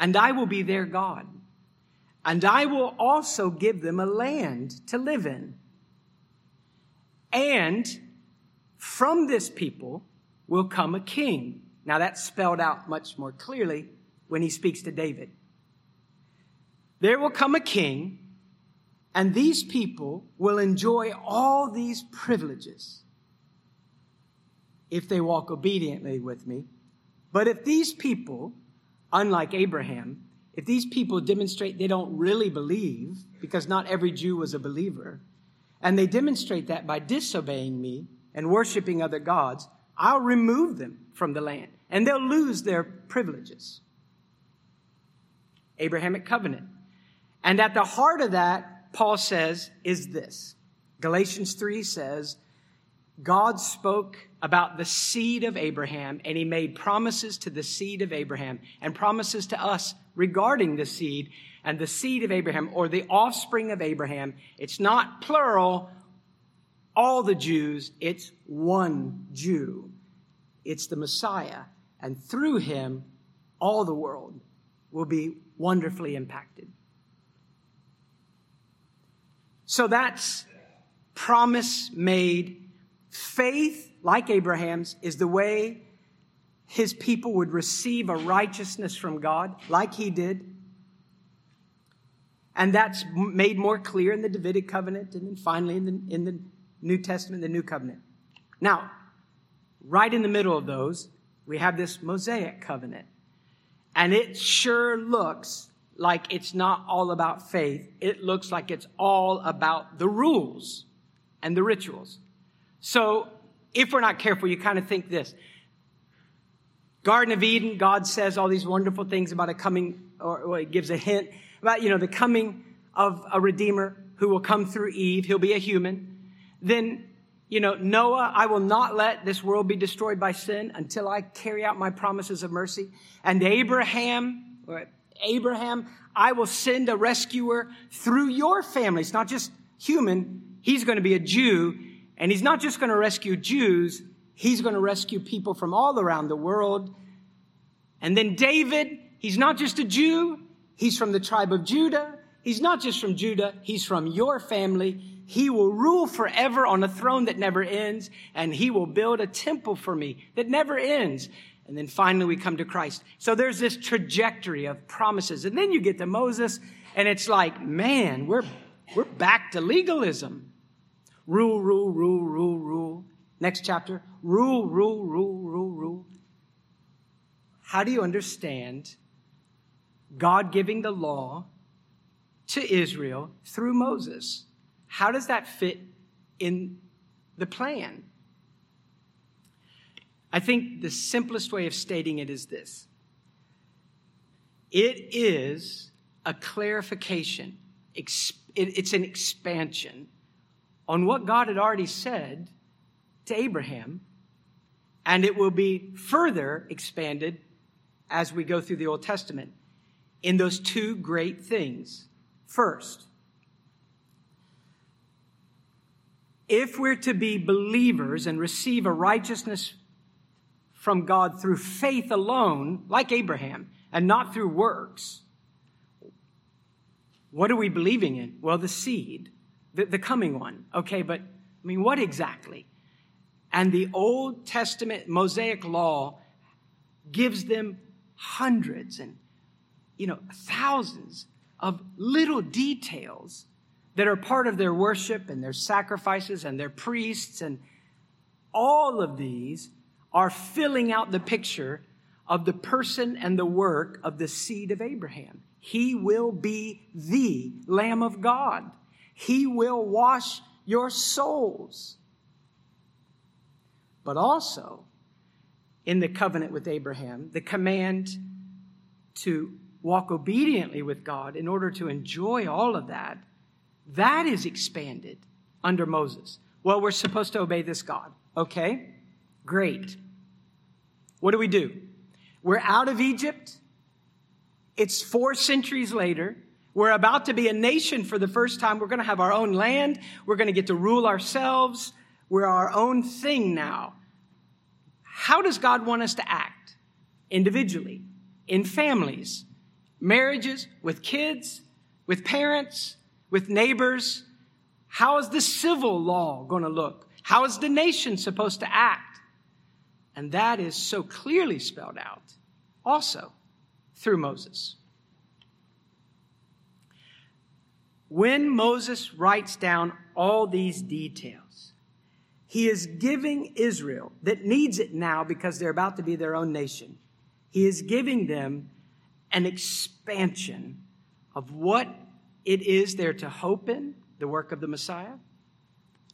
and I will be their God. And I will also give them a land to live in. And from this people will come a king. Now that's spelled out much more clearly when he speaks to David. There will come a king and these people will enjoy all these privileges if they walk obediently with me. But if these people, unlike Abraham, if these people demonstrate they don't really believe, because not every Jew was a believer, and they demonstrate that by disobeying me and worshiping other gods, I'll remove them from the land and they'll lose their privileges. Abrahamic covenant. And at the heart of that Paul says is this Galatians 3 says, God spoke about the seed of Abraham, and he made promises to the seed of Abraham and promises to us regarding the seed and the seed of Abraham or the offspring of Abraham. It's not plural, all the Jews, it's one Jew. It's the Messiah. And through him, all the world will be wonderfully impacted. So that's promise made. Faith, like Abraham's, is the way his people would receive a righteousness from God, like he did. And that's made more clear in the Davidic covenant and then finally in the, in the New Testament, the New Covenant. Now, right in the middle of those, we have this Mosaic covenant. And it sure looks like it's not all about faith. It looks like it's all about the rules and the rituals. So if we're not careful, you kind of think this. Garden of Eden, God says all these wonderful things about a coming, or, or it gives a hint about, you know, the coming of a Redeemer who will come through Eve. He'll be a human. Then, you know, Noah, I will not let this world be destroyed by sin until I carry out my promises of mercy. And Abraham, Abraham, I will send a rescuer through your family. It's not just human. He's going to be a Jew. And he's not just going to rescue Jews. He's going to rescue people from all around the world. And then David, he's not just a Jew. He's from the tribe of Judah. He's not just from Judah. He's from your family. He will rule forever on a throne that never ends. And he will build a temple for me that never ends. And then finally we come to Christ. So there's this trajectory of promises. And then you get to Moses and it's like, man, we're, we're back to legalism. Rule, rule, rule, rule, rule. Next chapter. Rule, rule, rule, rule, rule. How do you understand God giving the law to Israel through Moses? How does that fit in the plan? I think the simplest way of stating it is this it is a clarification, it's an expansion on what God had already said to Abraham, and it will be further expanded as we go through the Old Testament in those two great things. First, if we're to be believers and receive a righteousness from God through faith alone, like Abraham, and not through works, what are we believing in? Well, the seed, the, the coming one. Okay, but I mean, what exactly? And the Old Testament Mosaic law gives them hundreds and, you know, thousands of little details that are part of their worship and their sacrifices and their priests and all of these are filling out the picture of the person and the work of the seed of Abraham. He will be the Lamb of God. He will wash your souls. But also, in the covenant with Abraham, the command to walk obediently with God in order to enjoy all of that, that is expanded under Moses. Well, we're supposed to obey this God. Okay? Great. What do we do? We're out of Egypt. It's four centuries later. We're about to be a nation for the first time. We're going to have our own land. We're going to get to rule ourselves. We're our own thing now. How does God want us to act? Individually, in families, marriages, with kids, with parents, with neighbors. How is the civil law going to look? How is the nation supposed to act? And that is so clearly spelled out also through Moses. When Moses writes down all these details, he is giving Israel, that needs it now because they're about to be their own nation, he is giving them an expansion of what it is they're to hope in, the work of the Messiah,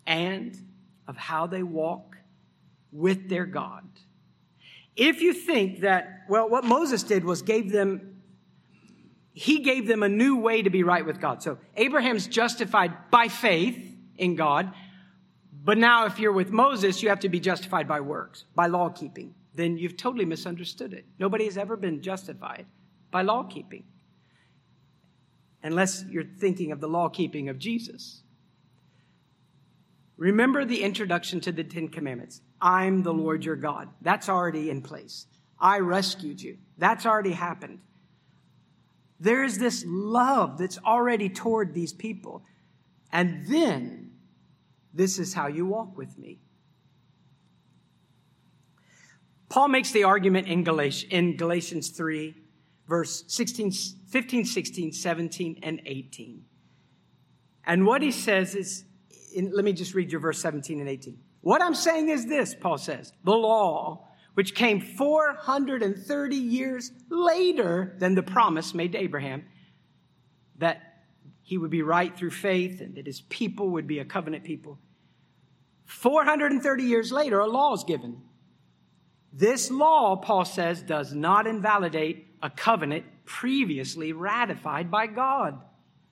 and of how they walk with their God. If you think that, well, what Moses did was gave them, he gave them a new way to be right with God. So Abraham's justified by faith in God. But now, if you're with Moses, you have to be justified by works, by law keeping. Then you've totally misunderstood it. Nobody has ever been justified by law keeping, unless you're thinking of the law keeping of Jesus. Remember the introduction to the Ten Commandments. I'm the Lord your God. That's already in place. I rescued you. That's already happened. There is this love that's already toward these people. And then, this is how you walk with me. Paul makes the argument in Galatians, in Galatians 3, verse 16, 15, 16, 17, and 18. And what he says is in, let me just read your verse 17 and 18. What I'm saying is this, Paul says the law, which came 430 years later than the promise made to Abraham, that he would be right through faith and that his people would be a covenant people. 430 years later, a law is given. This law, Paul says, does not invalidate a covenant previously ratified by God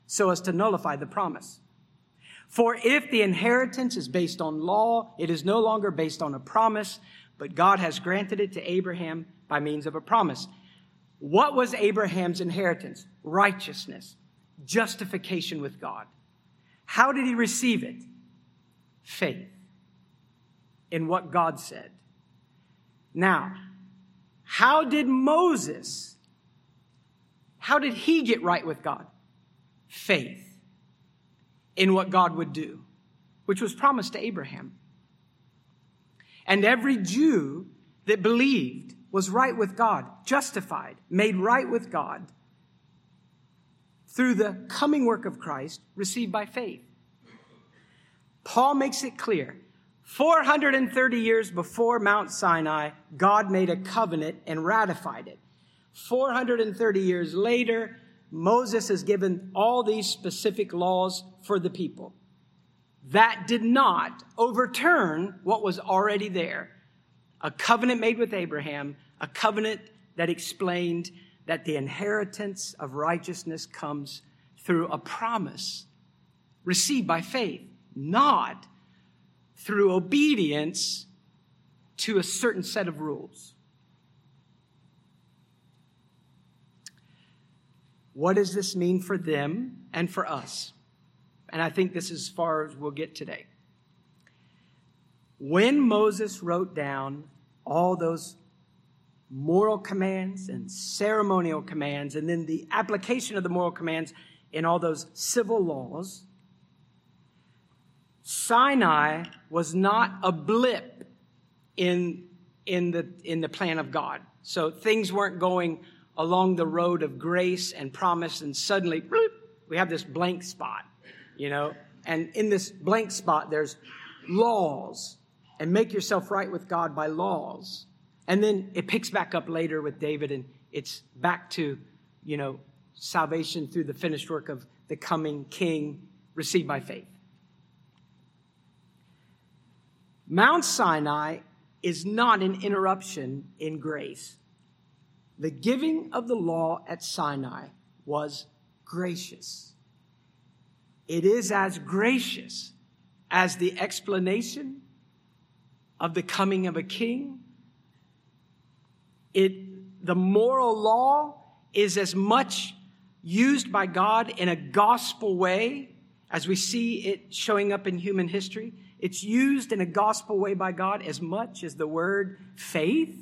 so as to nullify the promise. For if the inheritance is based on law, it is no longer based on a promise, but God has granted it to Abraham by means of a promise. What was Abraham's inheritance? Righteousness, justification with God. How did he receive it? Faith in what God said. Now, how did Moses, how did he get right with God? Faith in what God would do, which was promised to Abraham. And every Jew that believed was right with God, justified, made right with God through the coming work of Christ received by faith. Paul makes it clear 430 years before Mount Sinai, God made a covenant and ratified it. 430 years later, Moses has given all these specific laws for the people. That did not overturn what was already there. A covenant made with Abraham, a covenant that explained that the inheritance of righteousness comes through a promise received by faith, not through obedience to a certain set of rules. What does this mean for them and for us? And I think this is as far as we'll get today. When Moses wrote down all those moral commands and ceremonial commands, and then the application of the moral commands in all those civil laws, Sinai was not a blip in, in, the, in the plan of God. So things weren't going along the road of grace and promise, and suddenly bloop, we have this blank spot, you know. And in this blank spot, there's laws, and make yourself right with God by laws. And then it picks back up later with David, and it's back to, you know, salvation through the finished work of the coming king received by faith. Mount Sinai is not an interruption in grace. The giving of the law at Sinai was gracious. It is as gracious as the explanation of the coming of a king. It, the moral law is as much used by God in a gospel way as we see it showing up in human history. It's used in a gospel way by God as much as the word faith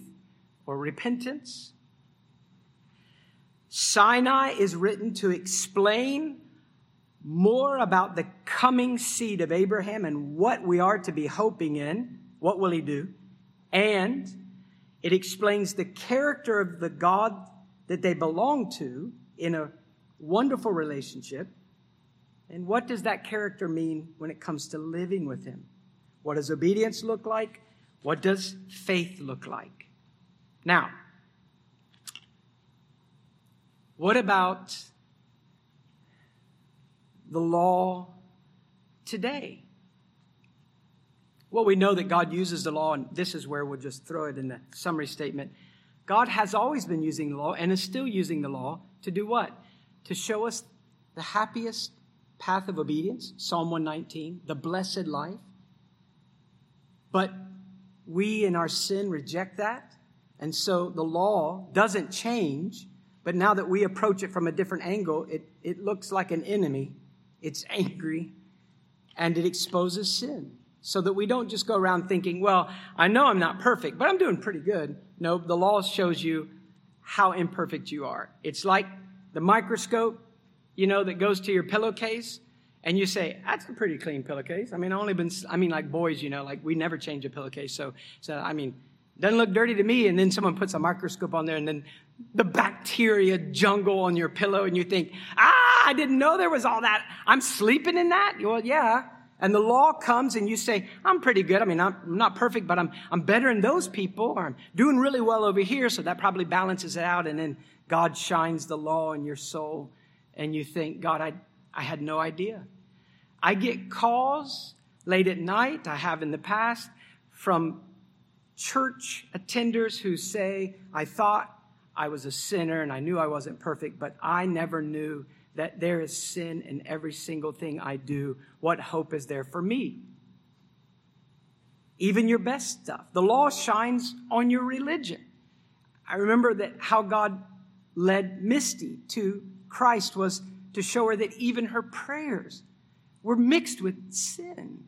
or repentance Sinai is written to explain more about the coming seed of Abraham and what we are to be hoping in. What will he do? And it explains the character of the God that they belong to in a wonderful relationship. And what does that character mean when it comes to living with him? What does obedience look like? What does faith look like? Now, what about the law today? Well, we know that God uses the law, and this is where we'll just throw it in the summary statement. God has always been using the law and is still using the law to do what? To show us the happiest path of obedience, Psalm 119, the blessed life. But we in our sin reject that. And so the law doesn't change. But now that we approach it from a different angle, it, it looks like an enemy. It's angry and it exposes sin. So that we don't just go around thinking, well, I know I'm not perfect, but I'm doing pretty good. No, the law shows you how imperfect you are. It's like the microscope, you know, that goes to your pillowcase and you say, that's a pretty clean pillowcase. I mean, I only been, I mean, like boys, you know, like we never change a pillowcase. So, so I mean, doesn't look dirty to me. And then someone puts a microscope on there and then the bacteria jungle on your pillow and you think, ah, I didn't know there was all that. I'm sleeping in that. Well, yeah. And the law comes and you say, I'm pretty good. I mean, I'm not perfect, but I'm, I'm better than those people, or I'm doing really well over here, so that probably balances it out. And then God shines the law in your soul, and you think, God, I, I had no idea. I get calls late at night, I have in the past, from church attenders who say, I thought I was a sinner and I knew I wasn't perfect, but I never knew that there is sin in every single thing I do. What hope is there for me? Even your best stuff. The law shines on your religion. I remember that how God led Misty to Christ was to show her that even her prayers were mixed with sin.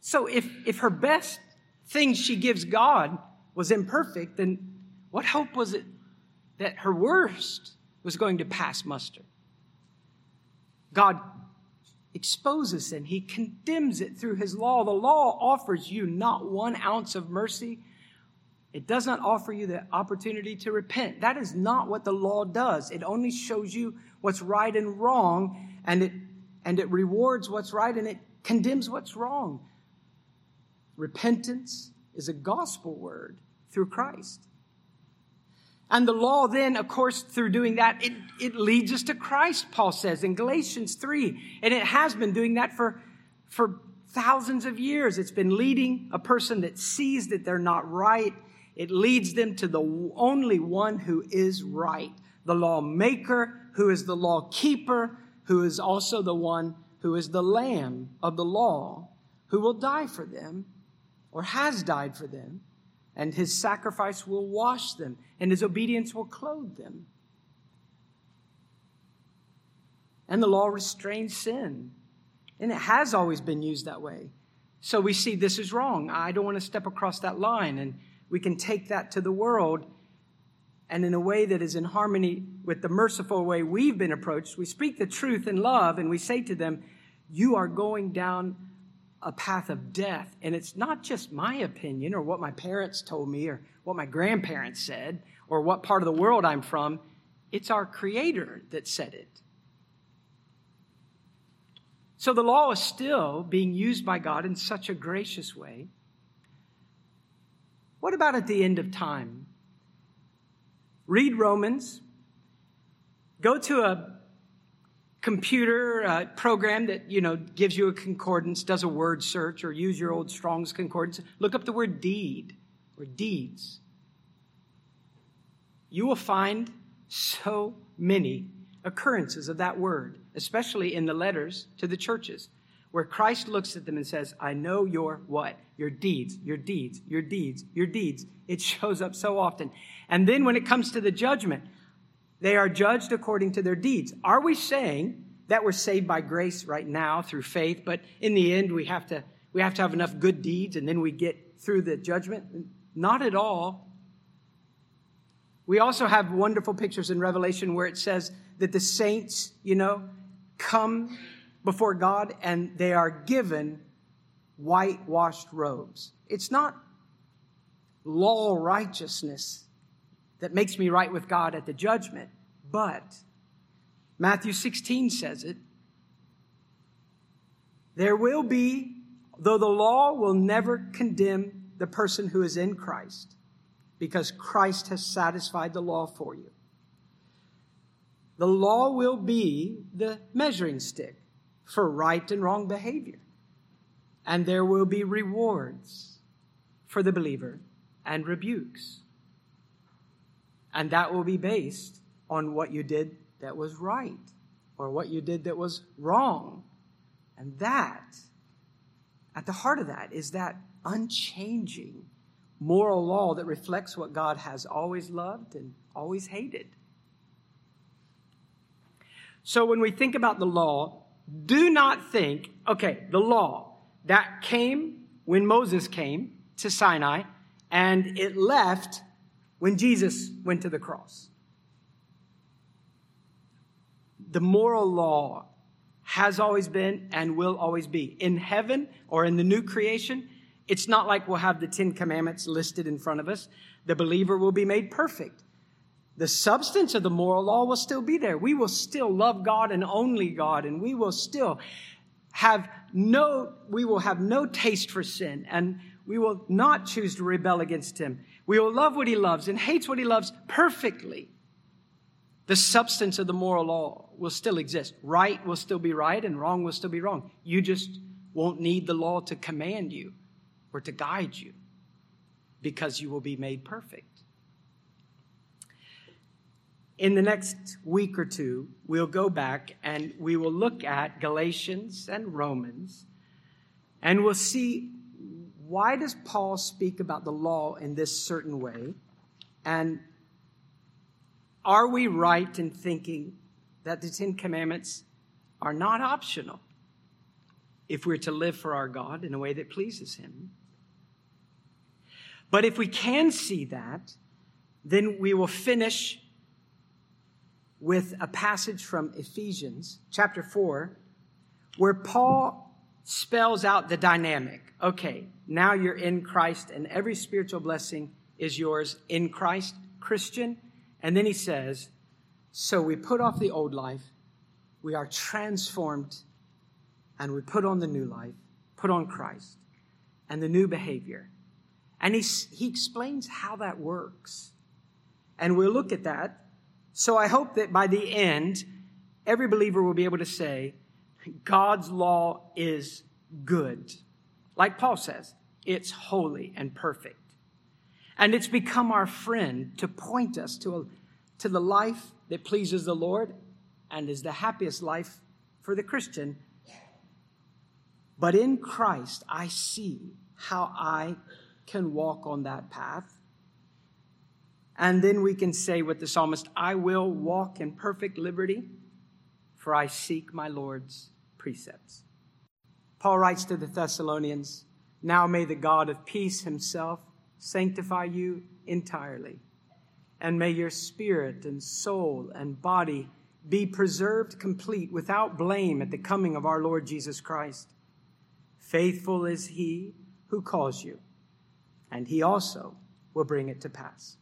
So if, if her best thing she gives God was imperfect, then what hope was it that her worst was going to pass muster? God exposes sin. He condemns it through his law. The law offers you not one ounce of mercy. It does not offer you the opportunity to repent. That is not what the law does. It only shows you what's right and wrong, and it, and it rewards what's right and it condemns what's wrong. Repentance is a gospel word through Christ. And the law then, of course, through doing that, it, it leads us to Christ, Paul says in Galatians 3. And it has been doing that for, for thousands of years. It's been leading a person that sees that they're not right. It leads them to the only one who is right. The lawmaker, who is the law keeper, who is also the one who is the lamb of the law, who will die for them or has died for them and his sacrifice will wash them, and his obedience will clothe them. And the law restrains sin. And it has always been used that way. So we see this is wrong. I don't want to step across that line. And we can take that to the world. And in a way that is in harmony with the merciful way we've been approached, we speak the truth in love and we say to them, You are going down a path of death. And it's not just my opinion or what my parents told me or what my grandparents said or what part of the world I'm from. It's our Creator that said it. So the law is still being used by God in such a gracious way. What about at the end of time? Read Romans. Go to a computer uh, program that you know gives you a concordance does a word search or use your old strong's concordance. Look up the word deed or deeds. You will find so many occurrences of that word especially in the letters to the churches where christ looks at them and says i know your what? Your deeds your deeds your deeds your deeds. It shows up so often. And then when it comes to the judgment they are judged according to their deeds. Are we saying that we're saved by grace right now through faith, but in the end we have to we have to have enough good deeds and then we get through the judgment? Not at all. We also have wonderful pictures in Revelation where it says that the saints, you know, come before God and they are given whitewashed robes. It's not law righteousness that makes me right with God at the judgment. But Matthew 16 says it. There will be, though the law will never condemn the person who is in Christ, because Christ has satisfied the law for you. The law will be the measuring stick for right and wrong behavior. And there will be rewards for the believer and rebukes. And that will be based on what you did that was right or what you did that was wrong. And that, at the heart of that, is that unchanging moral law that reflects what God has always loved and always hated. So when we think about the law, do not think, okay, the law that came when Moses came to Sinai and it left when Jesus went to the cross. The moral law has always been and will always be. In heaven or in the new creation, it's not like we'll have the Ten Commandments listed in front of us. The believer will be made perfect. The substance of the moral law will still be there. We will still love God and only God, and we will still have no, we will have no taste for sin and we will not choose to rebel against him. We will love what he loves and hates what he loves perfectly. The substance of the moral law will still exist. Right will still be right and wrong will still be wrong. You just won't need the law to command you or to guide you because you will be made perfect. In the next week or two, we'll go back and we will look at Galatians and Romans and we'll see why does Paul speak about the law in this certain way? And are we right in thinking that the Ten Commandments are not optional if we're to live for our God in a way that pleases Him? But if we can see that, then we will finish with a passage from Ephesians chapter 4 where Paul spells out the dynamic. Okay, now you're in Christ and every spiritual blessing is yours in Christ, Christian. And then he says, So we put off the old life, we are transformed, and we put on the new life, put on Christ, and the new behavior. And he, he explains how that works. And we'll look at that so I hope that by the end, every believer will be able to say, God's law is good. Like Paul says, it's holy and perfect. And it's become our friend to point us to, a, to the life that pleases the Lord and is the happiest life for the Christian. But in Christ, I see how I can walk on that path and then we can say with the psalmist, I will walk in perfect liberty, for I seek my Lord's precepts. Paul writes to the Thessalonians, Now may the God of peace himself sanctify you entirely, and may your spirit and soul and body be preserved complete without blame at the coming of our Lord Jesus Christ. Faithful is he who calls you, and he also will bring it to pass.